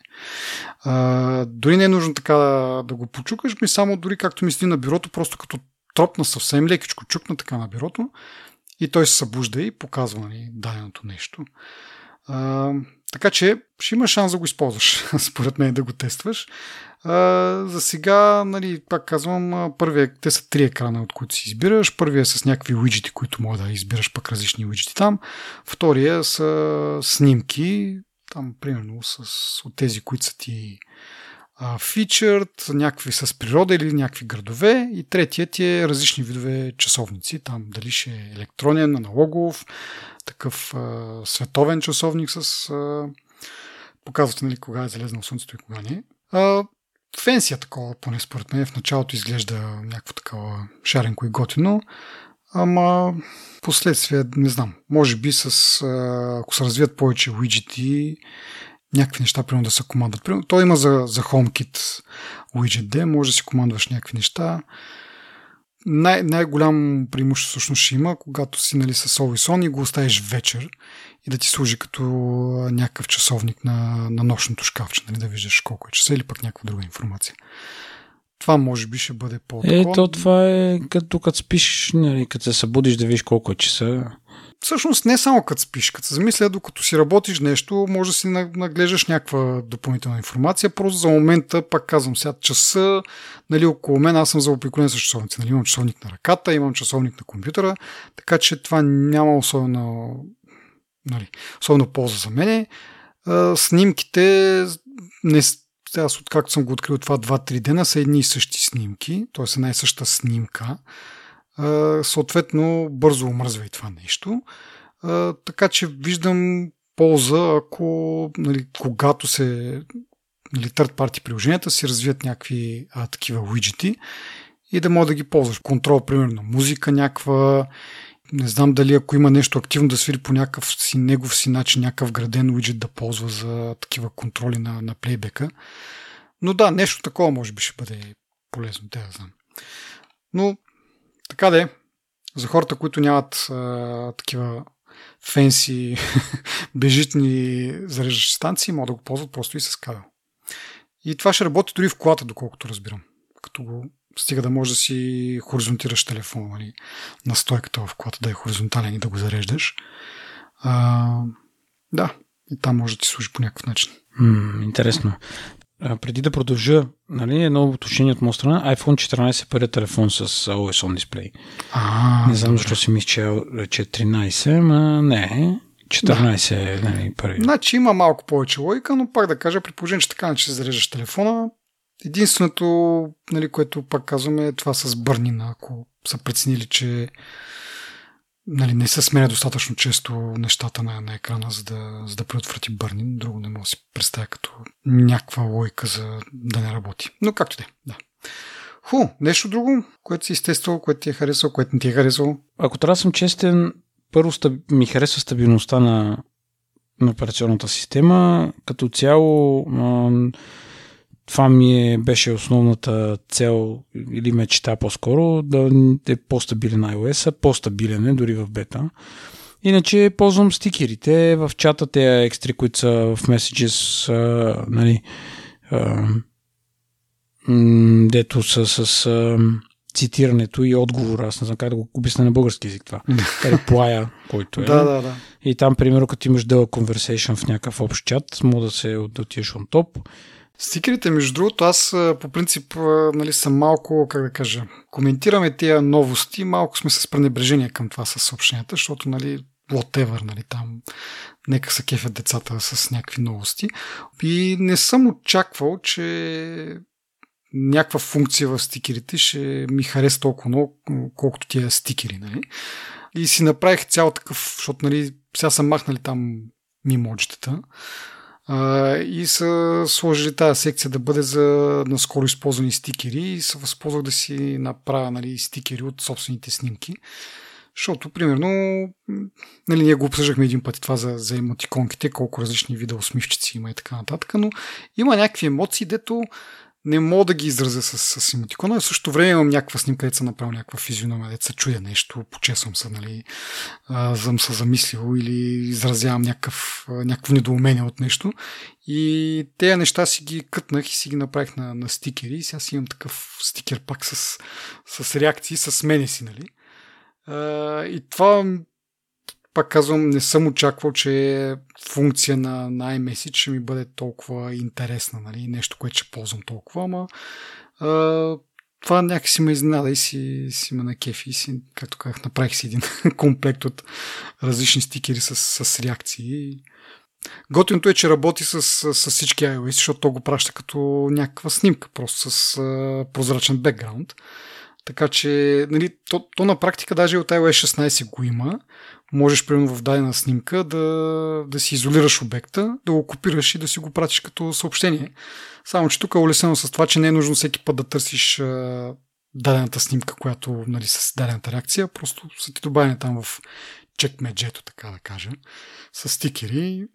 А, дори не е нужно така да, да го почукаш, ми само дори както мисли на бюрото, просто като тропна съвсем лекичко, чукна така на бюрото и той се събужда и показва нали, даденото нещо. А, така че ще има шанс да го използваш, според мен да го тестваш. А, за сега, нали, пак казвам, първия, те са три екрана, от които си избираш. Първия е с някакви уиджети, които може да избираш пък различни уиджети там. Втория са снимки, там примерно с, от тези, които са ти фичърт, някакви с природа или някакви градове и третият е различни видове часовници, там дали ще е електронен, аналогов, такъв а, световен часовник с а, показвате нали, кога е залезнал слънцето и кога не. А, фенсия такова, поне според мен в началото изглежда някакво такова шаренко и готино, ама последствие, не знам, може би с, ако се развият повече уиджети, някакви неща, примерно да се командват. Примерно, той има за, за HomeKit widget D, може да си командваш някакви неща. Най- най-голям преимущество всъщност ще има, когато си нали, с Always On и го оставиш вечер и да ти служи като някакъв часовник на, на нощното шкафче, нали, да виждаш колко е часа или пък някаква друга информация. Това може би ще бъде по Е, то това е като като спиш, нали, като се събудиш да видиш колко е часа. Всъщност не само като спиш, като се замисля, докато си работиш нещо, може да си наглеждаш някаква допълнителна информация. Просто за момента, пак казвам сега, часа, нали, около мен аз съм заобиколен с часовници. Нали, имам часовник на ръката, имам часовник на компютъра, така че това няма особено, нали, особено полза за мене. снимките не, аз откакто съм го открил това 2-3 дена са едни и същи снимки, т.е. една и съща снимка. Съответно, бързо омръзва и това нещо. Така че виждам полза, ако нали, когато се нали, third party приложенията си развият някакви а, такива уиджети и да мога да ги ползваш. Контрол, примерно, музика някаква, не знам дали ако има нещо активно да свири по някакъв си негов си начин, някакъв граден уиджет да ползва за такива контроли на, на плейбека. Но да, нещо такова може би ще бъде полезно, да знам. Но така да е. За хората, които нямат а, такива фенси, бежитни зареждащи станции, могат да го ползват просто и с кабел. И това ще работи дори в колата, доколкото разбирам. Като го стига да може да си хоризонтираш телефона нали, на стойката в колата, да е хоризонтален и да го зареждаш. А, да, и там може да ти служи по някакъв начин. М, интересно а, преди да продължа, нали, едно уточнение от моя страна, iPhone 14 е първият телефон с OS on дисплей. А, не знам защо си мисля, че, че 13, ма не, 14 да. е нали, първи. Значи има малко повече логика, но пак да кажа, при положение, че така че зареждаш телефона, единственото, нали, което пак казваме, е това с бърнина, ако са преценили, че нали, не се сменя достатъчно често нещата на, на екрана, за да, за да предотврати бърнин. Друго не мога да си представя като някаква лойка за да не работи. Но както де, да. Ху, нещо друго, което си изтествал, което ти е харесал, което не ти е харесал? Ако трябва да съм честен, първо ми харесва стабилността на, на операционната система. Като цяло, това ми е, беше основната цел или мечта по-скоро, да е по-стабилен iOS, по-стабилен е дори в бета. Иначе ползвам стикерите в чата, те екстри, които са в Messages, а, нали, а, дето са с а, цитирането и отговора. Аз не знам как да го обясня на български язик това. Реплая, който е. Да, да, да. И там, примерно, като имаш дълъг conversation в някакъв общ чат, мога да се да отидеш on топ Стикерите, между другото, аз по принцип нали, съм малко, как да кажа, коментираме тези новости, малко сме с пренебрежение към това с съобщенията, защото, нали, whatever, нали, там нека са кефят децата с някакви новости. И не съм очаквал, че някаква функция в стикерите ще ми хареса толкова много, колкото тия стикери, нали. И си направих цял такъв, защото, нали, сега са махнали там мимоджитата а, и са сложили тази секция да бъде за наскоро използвани стикери и се възползвах да си направя нали, стикери от собствените снимки. Защото, примерно, нали, ние го обсъждахме един път това за, за емотиконките, колко различни вида усмивчици има и така нататък, но има някакви емоции, дето не мога да ги изразя с, с емотикона. В същото време имам някаква снимка, където съм направил някаква физиономия, където се чуя нещо, почесвам се, нали, съм се замислил или изразявам някакъв, някакво недоумение от нещо. И тези неща си ги кътнах и си ги направих на, на стикери. И сега си имам такъв стикер пак с, с реакции, с мене си, нали. И това пак казвам, не съм очаквал, че функция на, на iMessage ще ми бъде толкова интересна, нали? нещо, което ще ползвам толкова, ама а, това някакси ме изненада и си, си ме на кефи и си, както казах, направих си един комплект от различни стикери с, с реакции. Готиното е, че работи с, с всички iOS, защото то го праща като някаква снимка, просто с а, прозрачен бекграунд. Така че, нали, то, то на практика даже от iOS 16 го има, можеш, примерно, в дадена снимка да, да си изолираш обекта, да го копираш и да си го пратиш като съобщение. Само, че тук е улесено с това, че не е нужно всеки път да търсиш а, дадената снимка, която нали, с дадената реакция, просто са ти добавени там в чекмеджето, така да кажа, с стикери.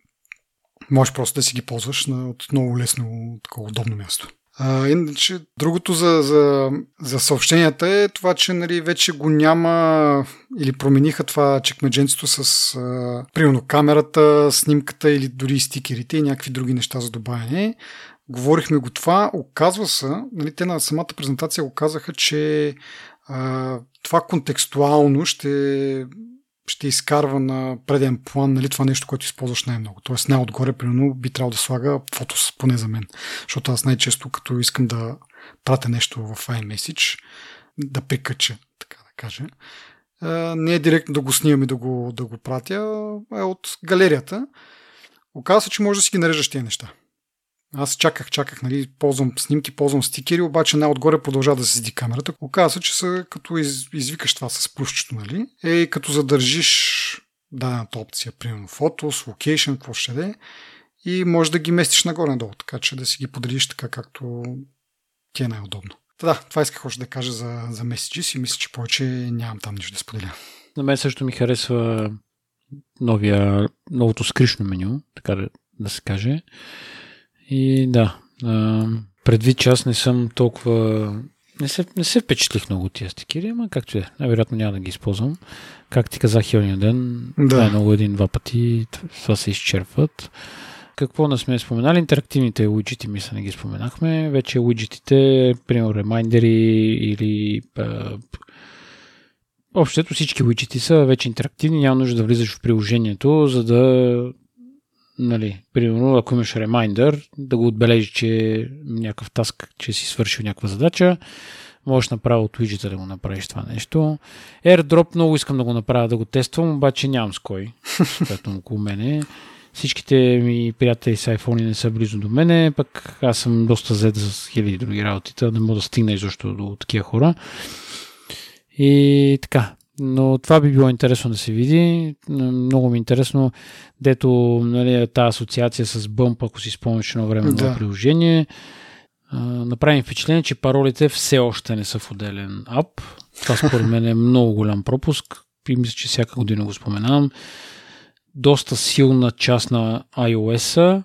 Можеш просто да си ги ползваш на, от много лесно, такова удобно място. А, иначе, другото за, за, за съобщенията е това, че нали, вече го няма или промениха това чекмедженцето с а, примерно камерата, снимката или дори стикерите и някакви други неща за добавяне. Говорихме го това, оказва се, нали, те на самата презентация го казаха, че а, това контекстуално ще ще изкарва на преден план нали, това нещо, което използваш най-много. Тоест най-отгоре, примерно, би трябвало да слага фотос, поне за мен. Защото аз най-често, като искам да пратя нещо в iMessage, да прикача, така да кажа, не е директно да го снимам и да го, да го пратя, е от галерията. Оказва се, че може да си ги нареждаш тези неща. Аз чаках, чаках, нали, ползвам снимки, ползвам стикери, обаче най-отгоре продължава да се седи камерата. Оказва се, че са, като из, извикаш това с плюсчето, нали, е като задържиш дадената опция, примерно фотос, локейшн, какво ще да е, и може да ги местиш нагоре-надолу, така че да си ги поделиш така, както ти е най-удобно. Та да, това исках още да кажа за, за Messages и мисля, че повече нямам там нищо да споделя. На мен също ми харесва новия, новото скришно меню, така да, да се каже. И да, а, предвид, че аз не съм толкова... Не се, не се впечатлих много тия стикери, ама както е. Най-вероятно няма да ги използвам. Как ти казах хилния ден, да. най-много един-два пъти това се изчерпват. Какво не сме споменали? Интерактивните уиджети, мисля, не ги споменахме. Вече уиджетите, примерно ремайндери или Общото всички уиджети са вече интерактивни, няма нужда да влизаш в приложението, за да нали, примерно, ако имаш ремайндър, да го отбележи, че някакъв таск, че си свършил някаква задача, можеш направо от уиджета да го направиш това нещо. AirDrop много искам да го направя, да го тествам, обаче нямам с кой, което около мене. Всичките ми приятели с iPhone не са близо до мене, пък аз съм доста зед за хиляди други работи, не мога да стигна изобщо до такива хора. И така, но това би било интересно да се види. Много ми е интересно, дето нали, тази асоциация с Bump, ако си спомняш едно време да. на приложение, направим впечатление, че паролите все още не са в отделен ап. Това според мен е много голям пропуск и мисля, че всяка година го споменавам доста силна част на iOS-а,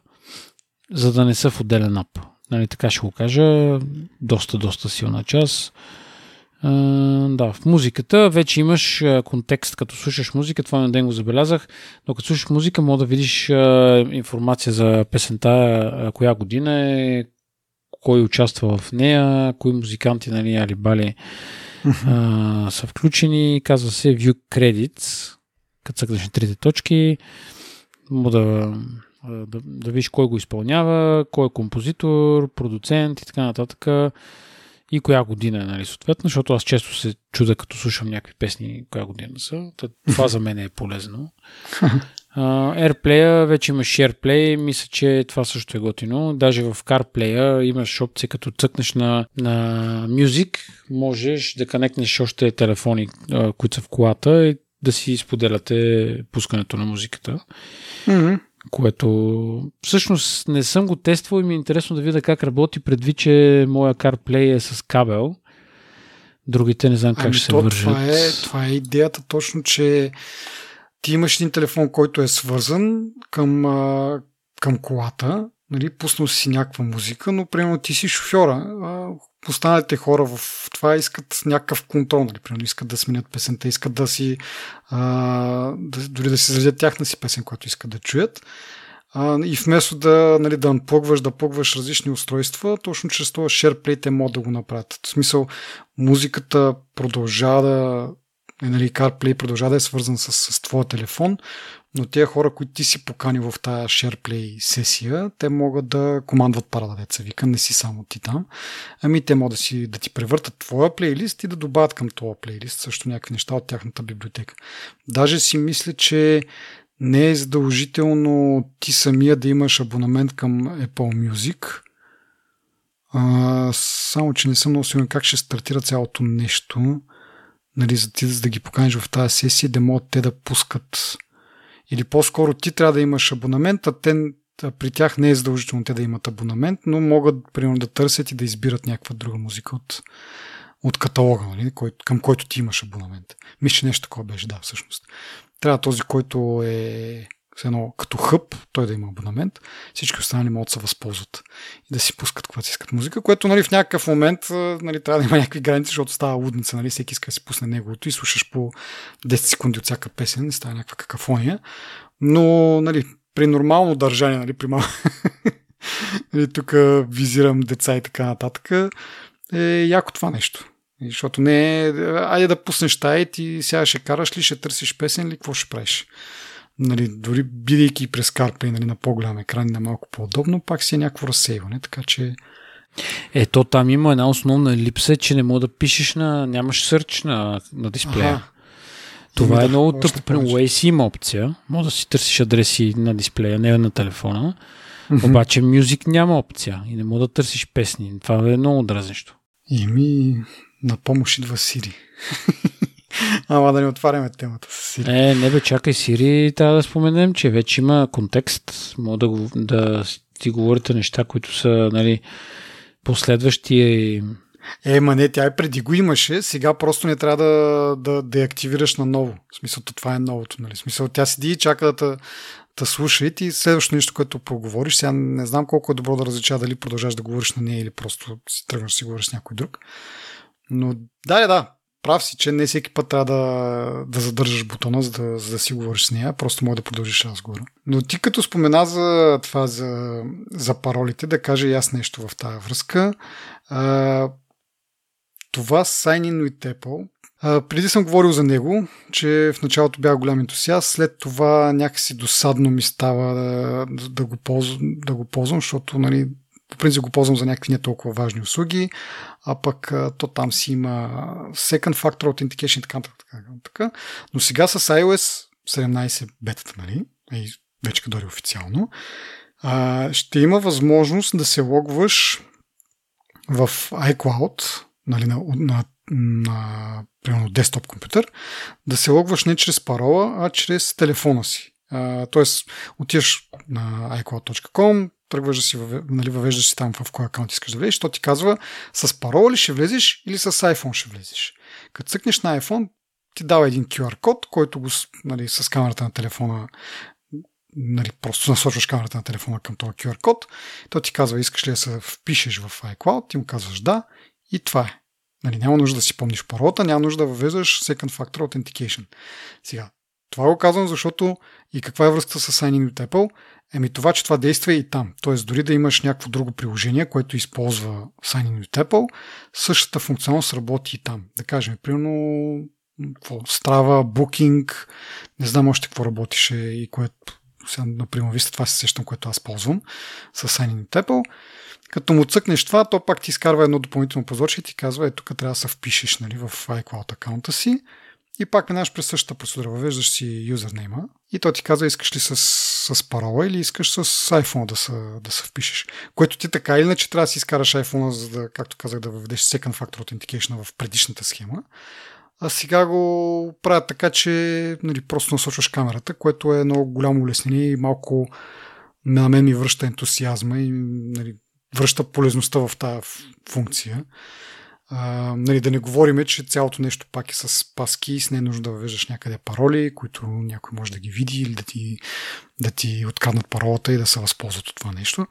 за да не са в отделен ап. Нали, така ще го кажа. Доста, доста силна част. Uh, да, в музиката вече имаш uh, контекст, като слушаш музика, това на ден го забелязах, но като слушаш музика, мога да видиш uh, информация за песента, коя година е, кой участва в нея, кои музиканти, нали, али бали uh, са включени. Казва се View Credits, като цъкнеш на трите точки, мога да, да, да видиш кой го изпълнява, кой е композитор, продуцент и така нататък. И коя година е, нали, съответно, защото аз често се чуда, като слушам някакви песни, коя година са. Това за мен е полезно. Uh, AirPlay вече имаш SharePlay, мисля, че това също е готино. Даже в CarPlay имаш опция, като цъкнеш на, на Music, можеш да канекнеш още телефони, които са в колата и да си споделяте пускането на музиката. Mm-hmm. Което всъщност не съм го тествал и ми е интересно да видя как работи, предвид, че моя CarPlay е с кабел. Другите не знам как ами ще то, се вържат. Това е, това е идеята точно, че ти имаш един телефон, който е свързан към, към колата, нали, пуснал си някаква музика, но примерно ти си шофьора останалите хора в това искат някакъв контрол, нали? Примерно искат да сменят песента, искат да си а, да, дори да си изразят тяхна си песен, която искат да чуят. А, и вместо да, нали, да плъгваш, да плъгваш различни устройства, точно чрез това SharePlay те могат да го направят. В смисъл, музиката продължава да нали, CarPlay продължава да е свързан с, с твоя телефон, но тези хора, които ти си покани в тази SharePlay сесия, те могат да командват парада, деца вика, не си само ти там. Ами те могат да, си, да ти превъртат твоя плейлист и да добавят към този плейлист също някакви неща от тяхната библиотека. Даже си мисля, че не е задължително ти самия да имаш абонамент към Apple Music, а, само, че не съм много сигурен как ще стартира цялото нещо. Нали, за ти за да ги поканиш в тази сесия, да могат те да пускат или по-скоро ти трябва да имаш абонамент, а те, при тях не е задължително те да имат абонамент, но могат примерно да търсят и да избират някаква друга музика от, от каталога, нали, към който ти имаш абонамент. Мисля, че нещо такова беше, да, всъщност. Трябва този, който е едно като хъб, той да има абонамент, всички останали могат да се възползват и да си пускат когато си искат музика, което нали, в някакъв момент нали, трябва да има някакви граници, защото става лудница, нали, всеки иска да си пусне неговото и слушаш по 10 секунди от всяка песен, не става някаква какафония, но нали, при нормално държание, нали, при мал... нали, тук визирам деца и така нататък, е яко това нещо. Защото не е, айде да пуснеш тая и ти сега ще караш ли, ще търсиш песен ли, какво ще правиш? Нали, дори бидейки през CarPlay нали, на по-голям екран и на малко по-удобно, пак си е някакво разсейване, така че Ето там има една основна липса, че не мога да пишеш на... нямаш сърч на, на дисплея. Ага. Това да, е много тъпо. При Waze има опция. Може да си търсиш адреси на дисплея, не на телефона. Mm-hmm. Обаче Music няма опция и не мога да търсиш песни. Това е много дразнещо. И ми на помощ идва Сири. Ама да не отваряме темата с Сири. Е, не бе, чакай, Сири трябва да споменем, че вече има контекст. Мога да, да ти говорите неща, които са нали, последващи е, ма не, тя и преди го имаше, сега просто не трябва да, да, да я активираш на ново. В смисъл, това е новото, нали? В смисъл, тя седи и чака да те, да слуша и ти следващото нещо, което проговориш, сега не знам колко е добро да различа дали продължаш да говориш на нея или просто си тръгнеш да си говориш с някой друг. Но да, да, прав си, че не всеки път трябва да, да задържаш бутона, за да, за да си говориш с нея, просто може да продължиш разговора. Но ти като спомена за това, за, за паролите, да кажа и аз нещо в тази връзка. А, това Sign in with Apple, а, преди съм говорил за него, че в началото бях голям ентусиаст, след това някакси досадно ми става да, да, го, ползвам, да го ползвам, защото нали, по принцип го ползвам за някакви не толкова важни услуги, а пък то там си има Second Factor Authentication и така, така, така. Но сега с iOS 17 бетата, нали, и вече дори официално, ще има възможност да се логваш в iCloud, нали, на, на, на примерно десктоп компютър, да се логваш не чрез парола, а чрез телефона си. Тоест, отиваш на iCloud.com, тръгваш да си, нали, въвеждаш си там в кой акаунт искаш да влезеш, то ти казва с парола ли ще влезеш или с iPhone ще влезеш. Като цъкнеш на iPhone, ти дава един QR код, който го нали, с камерата на телефона нали, просто насочваш камерата на телефона към този QR код, то ти казва искаш ли да се впишеш в iCloud, ти му казваш да и това е. Нали, няма нужда да си помниш паролата, няма нужда да въвеждаш Second Factor Authentication. Сега, това го казвам, защото и каква е връзката с Signing от Apple? Еми това, че това действа и там. Тоест, дори да имаш някакво друго приложение, което използва Signing от Apple, същата функционалност работи и там. Да кажем, примерно, какво, Strava, Booking, не знам още какво работише и което сега, например, вижте, това се сещам, което аз ползвам с Signing от Apple. Като му цъкнеш това, то пак ти изкарва едно допълнително позорче и ти казва, ето тук трябва да се впишеш нали, в iCloud акаунта си и пак минаваш през същата процедура. Въвеждаш си юзернейма и то ти казва искаш ли с, с парола или искаш с iPhone да се, да се впишеш. Което ти така или иначе трябва да си изкараш iPhone, за да, както казах, да въведеш Second Factor Authentication в предишната схема. А сега го правят така, че нали, просто насочваш камерата, което е много голямо улеснение и малко на мен ми връща ентусиазма и нали, връща полезността в тази функция. Нали, да не говорим, че цялото нещо пак е с паски, с не е нужда да въвеждаш някъде пароли, които някой може да ги види или да ти, да ти откраднат паролата и да се възползват от това нещо.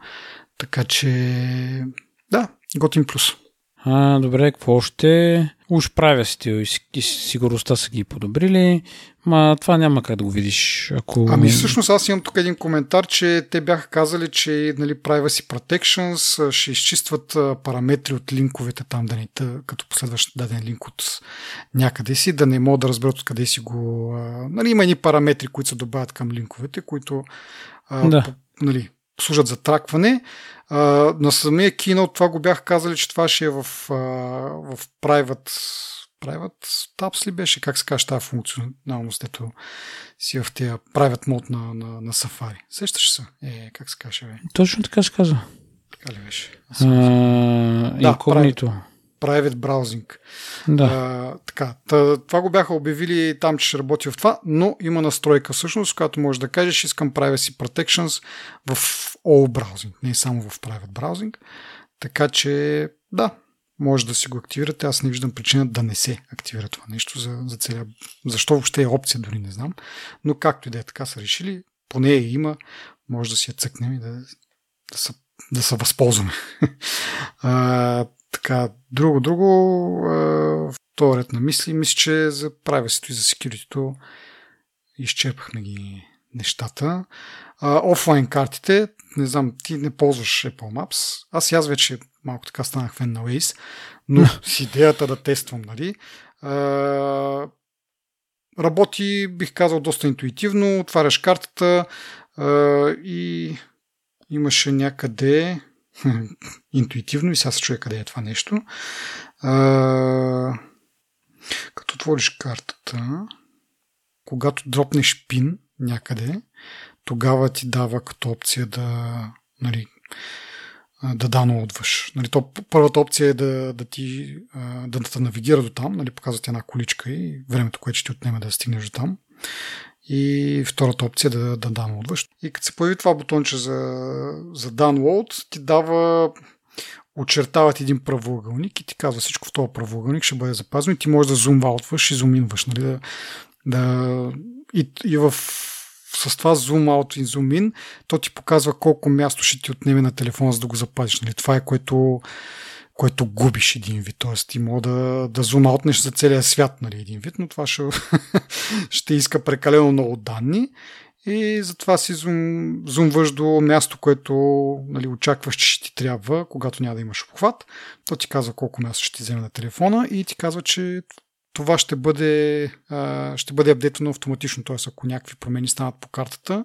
Така че, да, готин плюс. А, добре, какво още? Уж правя си и сигурността са ги подобрили, ма това няма как да го видиш. Ако... Ами всъщност аз имам тук един коментар, че те бяха казали, че нали, Privacy Protections ще изчистват параметри от линковете там, да не, като последващ даден линк от някъде си, да не могат да разберат откъде си го... Нали, има едни параметри, които се добавят към линковете, които да. нали, служат за тракване. А, на самия кино това го бях казали, че това ще е в, а, в private, private tabs ли беше? Как се каже тази функционалност, ето си в тия private мод на, на, на Safari. Сещаш се? Е, как се каже, бе? Точно така се казва. Така ли беше? А, да, инкогнито private browsing. Да. А, така, това го бяха обявили там, че ще работи в това, но има настройка всъщност, която може да кажеш, искам privacy protections в all browsing, не само в private browsing. Така че, да, може да си го активирате. Аз не виждам причина да не се активира това нещо за, за целия... Защо въобще е опция, дори не знам. Но както и да е така са решили, поне я има, може да си я цъкнем и да, да се да се възползваме. а, така, друго, друго, вторият на мисли, мисля, че за правесето и за секюритито изчерпахме ги нещата. А, офлайн картите, не знам, ти не ползваш Apple Maps. Аз и аз вече малко така станах фен на Waze, но с идеята да тествам, нали. А, работи, бих казал, доста интуитивно. Отваряш картата а, и имаше някъде интуитивно и сега се чуя къде е това нещо. А, като отвориш картата, когато дропнеш пин някъде, тогава ти дава като опция да, нали, да даунлоудваш. Нали, то, първата опция е да, да ти да, да навигира до там, нали, показва ти една количка и времето, което ще ти отнеме да стигнеш до там. И втората опция е да, да даунлоудваш. И като се появи това бутонче за, за download, ти дава очертават един правоъгълник и ти казва всичко в този правоъгълник ще бъде запазено и ти можеш да зумваутваш и зуминваш. Нали? Да, да, и, и в с това zoom out и zoom in, то ти показва колко място ще ти отнеме на телефона, за да го запазиш. Нали? Това е което, което губиш един вид. Тоест ти мога да, да зумаутнеш за целия свят нали, един вид, но това ще, ще иска прекалено много данни и затова си зум, зумваш до място, което нали, очакваш, че ще ти трябва, когато няма да имаш обхват. То ти казва колко място ще ти вземе на телефона и ти казва, че това ще бъде, ще бъде апдейтвано автоматично. Т.е. ако някакви промени станат по картата,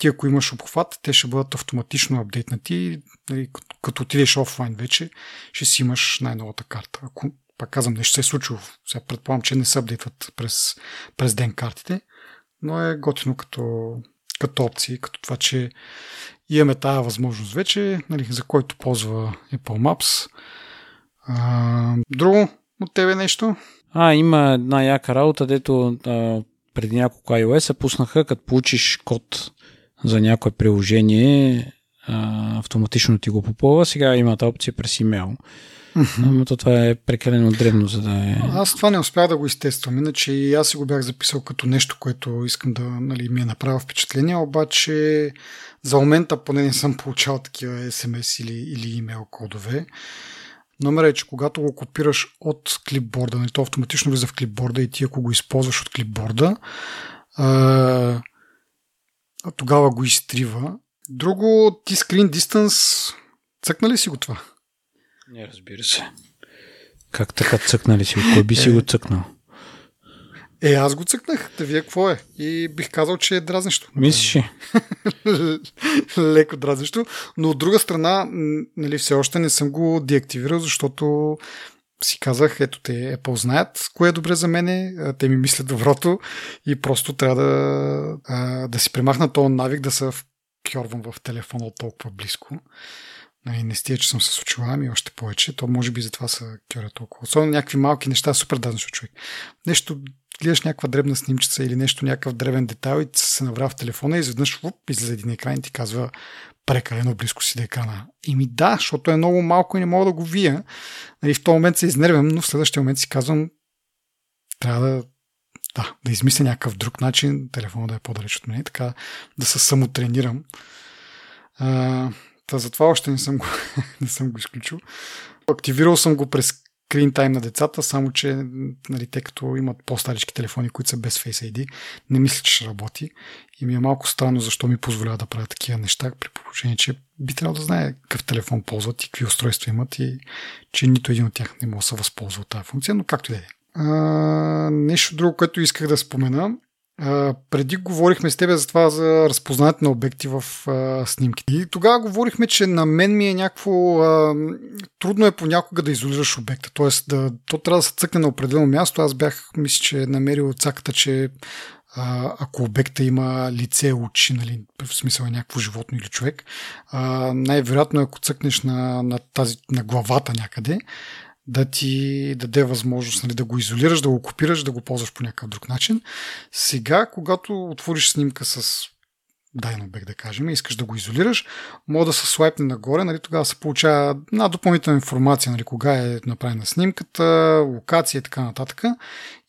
ти ако имаш обхват, те ще бъдат автоматично апдейтнати. Нали, като отидеш офлайн вече, ще си имаш най-новата карта. Ако, пак казвам, нещо се е случило. Сега предполагам, че не се апдейтват през, през ден картите, но е готино като, като опции, като това, че имаме тази възможност вече, нали, за който ползва Apple Maps. А, друго от тебе нещо? А, има една яка работа, дето а, преди няколко iOS пуснаха, като получиш код за някое приложение, а, автоматично ти го попълва. Сега има тази опция през имейл. Но то това е прекалено древно, за да е... Аз това не успях да го изтествам, иначе и аз си го бях записал като нещо, което искам да нали, ми е направил впечатление, обаче за момента поне не съм получавал такива SMS или, или имейл кодове. Номера е, че когато го копираш от клипборда, нали, то автоматично влиза в клипборда и ти ако го използваш от клипборда, а, тогава го изтрива. Друго, ти screen distance, цъкна ли си го това? Не, разбира се. Как така цъкнали си? Кой би си е, го цъкнал? Е, аз го цъкнах. Да вие какво е? И бих казал, че е дразнещо. Мислиш Леко дразнещо. Но от друга страна, нали, все още не съм го деактивирал, защото си казах, ето те Apple знаят кое е добре за мене, те ми мислят доброто и просто трябва да, да си премахна този навик да се вкьорвам в телефона от толкова близко. Нали, не стига, че съм се случил, ами още повече. То може би затова са кьоря толкова. Особено някакви малки неща, супер дазнещо човек. Нещо гледаш някаква дребна снимчица или нещо, някакъв древен детайл и се навря в телефона и изведнъж уп, излезе един екран и ти казва прекалено близко си до екрана. И ми да, защото е много малко и не мога да го вия. Нали, в този момент се изнервям, но в следващия момент си казвам трябва да, да, да измисля някакъв друг начин, телефона да е по-далеч от мен, така да се самотренирам. А, та затова още не съм го, не съм го изключил. Активирал съм го през screen time на децата, само че нали, те като имат по-старички телефони, които са без Face ID, не мисля, че ще работи. И ми е малко странно защо ми позволява да правя такива неща, при положение, че би трябвало да знае какъв телефон ползват и какви устройства имат и че нито един от тях не може да се възползва от тази функция, но както и да е. Нещо друго, което исках да спомена преди говорихме с теб за това за разпознаването на обекти в а, снимките. И тогава говорихме, че на мен ми е някакво... А, трудно е понякога да изолираш обекта. Тоест, да, то трябва да се цъкне на определено място. Аз бях, мисля, че намерил цаката, че а, ако обекта има лице, очи, нали, в смисъл е някакво животно или човек, а, най-вероятно ако цъкнеш на, на, тази, на главата някъде, да ти даде възможност нали, да го изолираш, да го копираш, да го ползваш по някакъв друг начин. Сега, когато отвориш снимка с обект, да кажем, искаш да го изолираш, може да се слайпне нагоре, нали, тогава се получава една допълнителна информация, нали, кога е направена снимката, локация и така нататък.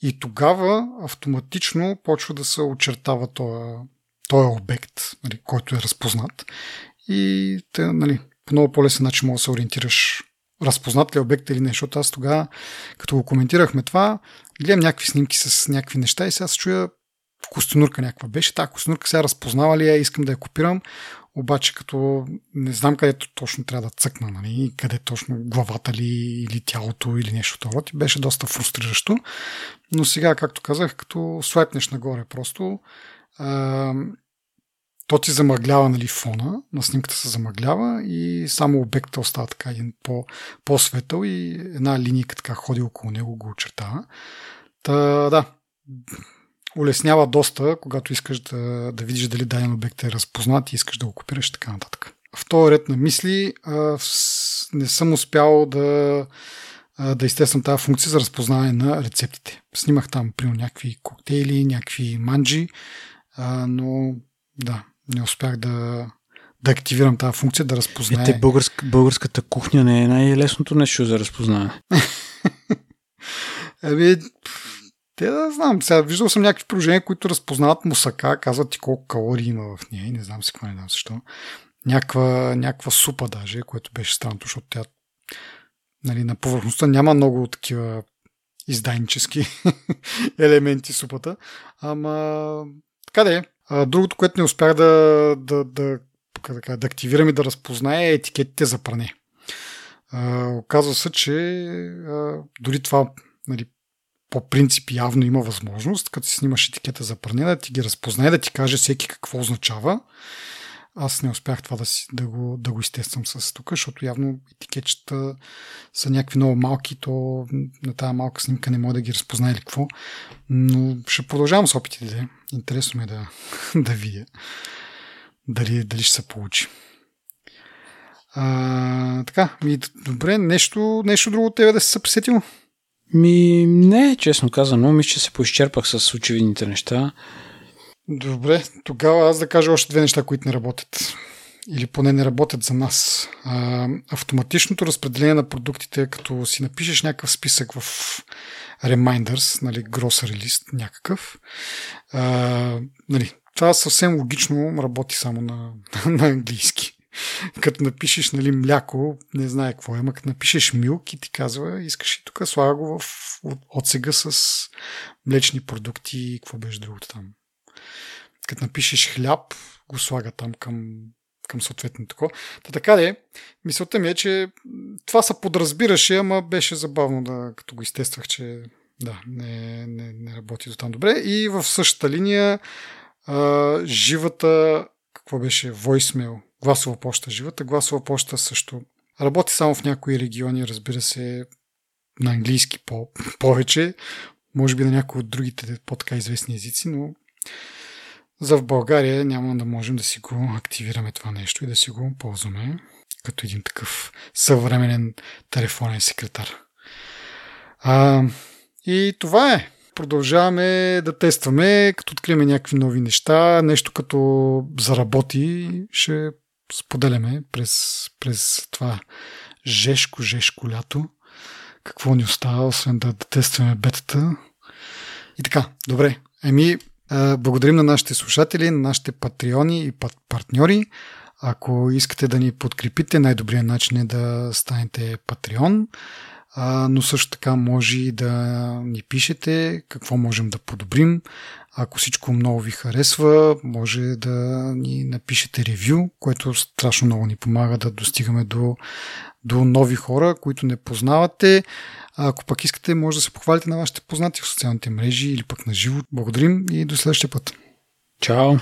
И тогава автоматично почва да се очертава този обект, нали, който е разпознат. И те, нали, по много по-лесен начин може да се ориентираш разпознат ли обект или не, защото аз тогава, като го коментирахме това, гледам някакви снимки с някакви неща и сега се чуя костенурка някаква беше. Та костенурка сега разпознава ли я, искам да я копирам, обаче като не знам където точно трябва да цъкна, нали, къде точно главата ли или тялото или нещо такова, ти беше доста фрустриращо. Но сега, както казах, като слайпнеш нагоре просто, то ти замъглява нали, фона, на снимката се замъглява и само обекта остава така един по, по-светъл и една линийка така ходи около него, го очертава. Та, да, улеснява доста, когато искаш да, да видиш дали даден обект е разпознат и искаш да го копираш и така нататък. В този ред на мисли а, не съм успял да, да изтествам тази функция за разпознаване на рецептите. Снимах там, примерно, някакви коктейли, някакви манджи, а, но да, не успях да, да активирам тази функция, да разпознае. Ете, българск, българската кухня не е най-лесното нещо за разпознаване. Ами, те да знам. Сега виждал съм някакви приложения, които разпознават мусака, казват ти колко калории има в нея и не знам си какво не знам защо. Някаква, някаква супа даже, което беше странно, защото тя нали, на повърхността няма много такива издайнически елементи супата. Ама така да е. Другото, което не успях да, да, да, да, да активирам и да разпознае е етикетите за пране. оказва се, че а, дори това нали, по принцип явно има възможност, като си снимаш етикета за пране, да ти ги разпознае, да ти каже всеки какво означава. Аз не успях това да, си, да, го, да го изтествам с тук, защото явно етикетчета са някакви много малки, то на тази малка снимка не мога да ги разпознае или какво. Но ще продължавам с опитите. Интересно ми е да, да видя дали, дали ще се получи. А, така, ми, добре, нещо, нещо друго от тебе да се съпресетил? Ми, не, честно казано, мисля, че се поизчерпах с очевидните неща. Добре, тогава аз да кажа още две неща, които не работят. Или поне не работят за нас. А, автоматичното разпределение на продуктите, като си напишеш някакъв списък в Reminders, нали, grocery list някакъв, а, нали, това съвсем логично работи само на, на английски. като напишеш нали, мляко, не знае какво е, ама като напишеш милк и ти казва, искаш и тук слага го в отсега с млечни продукти и какво беше другото там. Като напишеш хляб, го слага там към, към съответното такова. Та така де, мисълта ми е, че това се подразбираше, ама беше забавно да, като го изтествах, че да, не, не, не работи до там добре. И в същата линия а, живата, какво беше, voicemail, гласова почта живата. Гласова почта също работи само в някои региони, разбира се, на английски по- повече, може би на някои от другите по-така известни езици, но за в България няма да можем да си го активираме това нещо и да си го ползваме като един такъв съвременен телефонен секретар. А, и това е. Продължаваме да тестваме, като открием някакви нови неща, нещо като заработи, ще споделяме през, през това жешко, жешко лято. Какво ни остава, освен да, да тестваме бетата. И така, добре. Еми, благодарим на нашите слушатели, на нашите патреони и партньори. Ако искате да ни подкрепите, най-добрият начин е да станете патреон но също така може и да ни пишете какво можем да подобрим. Ако всичко много ви харесва, може да ни напишете ревю, което страшно много ни помага да достигаме до, до нови хора, които не познавате. Ако пък искате, може да се похвалите на вашите познати в социалните мрежи или пък на живо. Благодарим и до следващия път. Чао!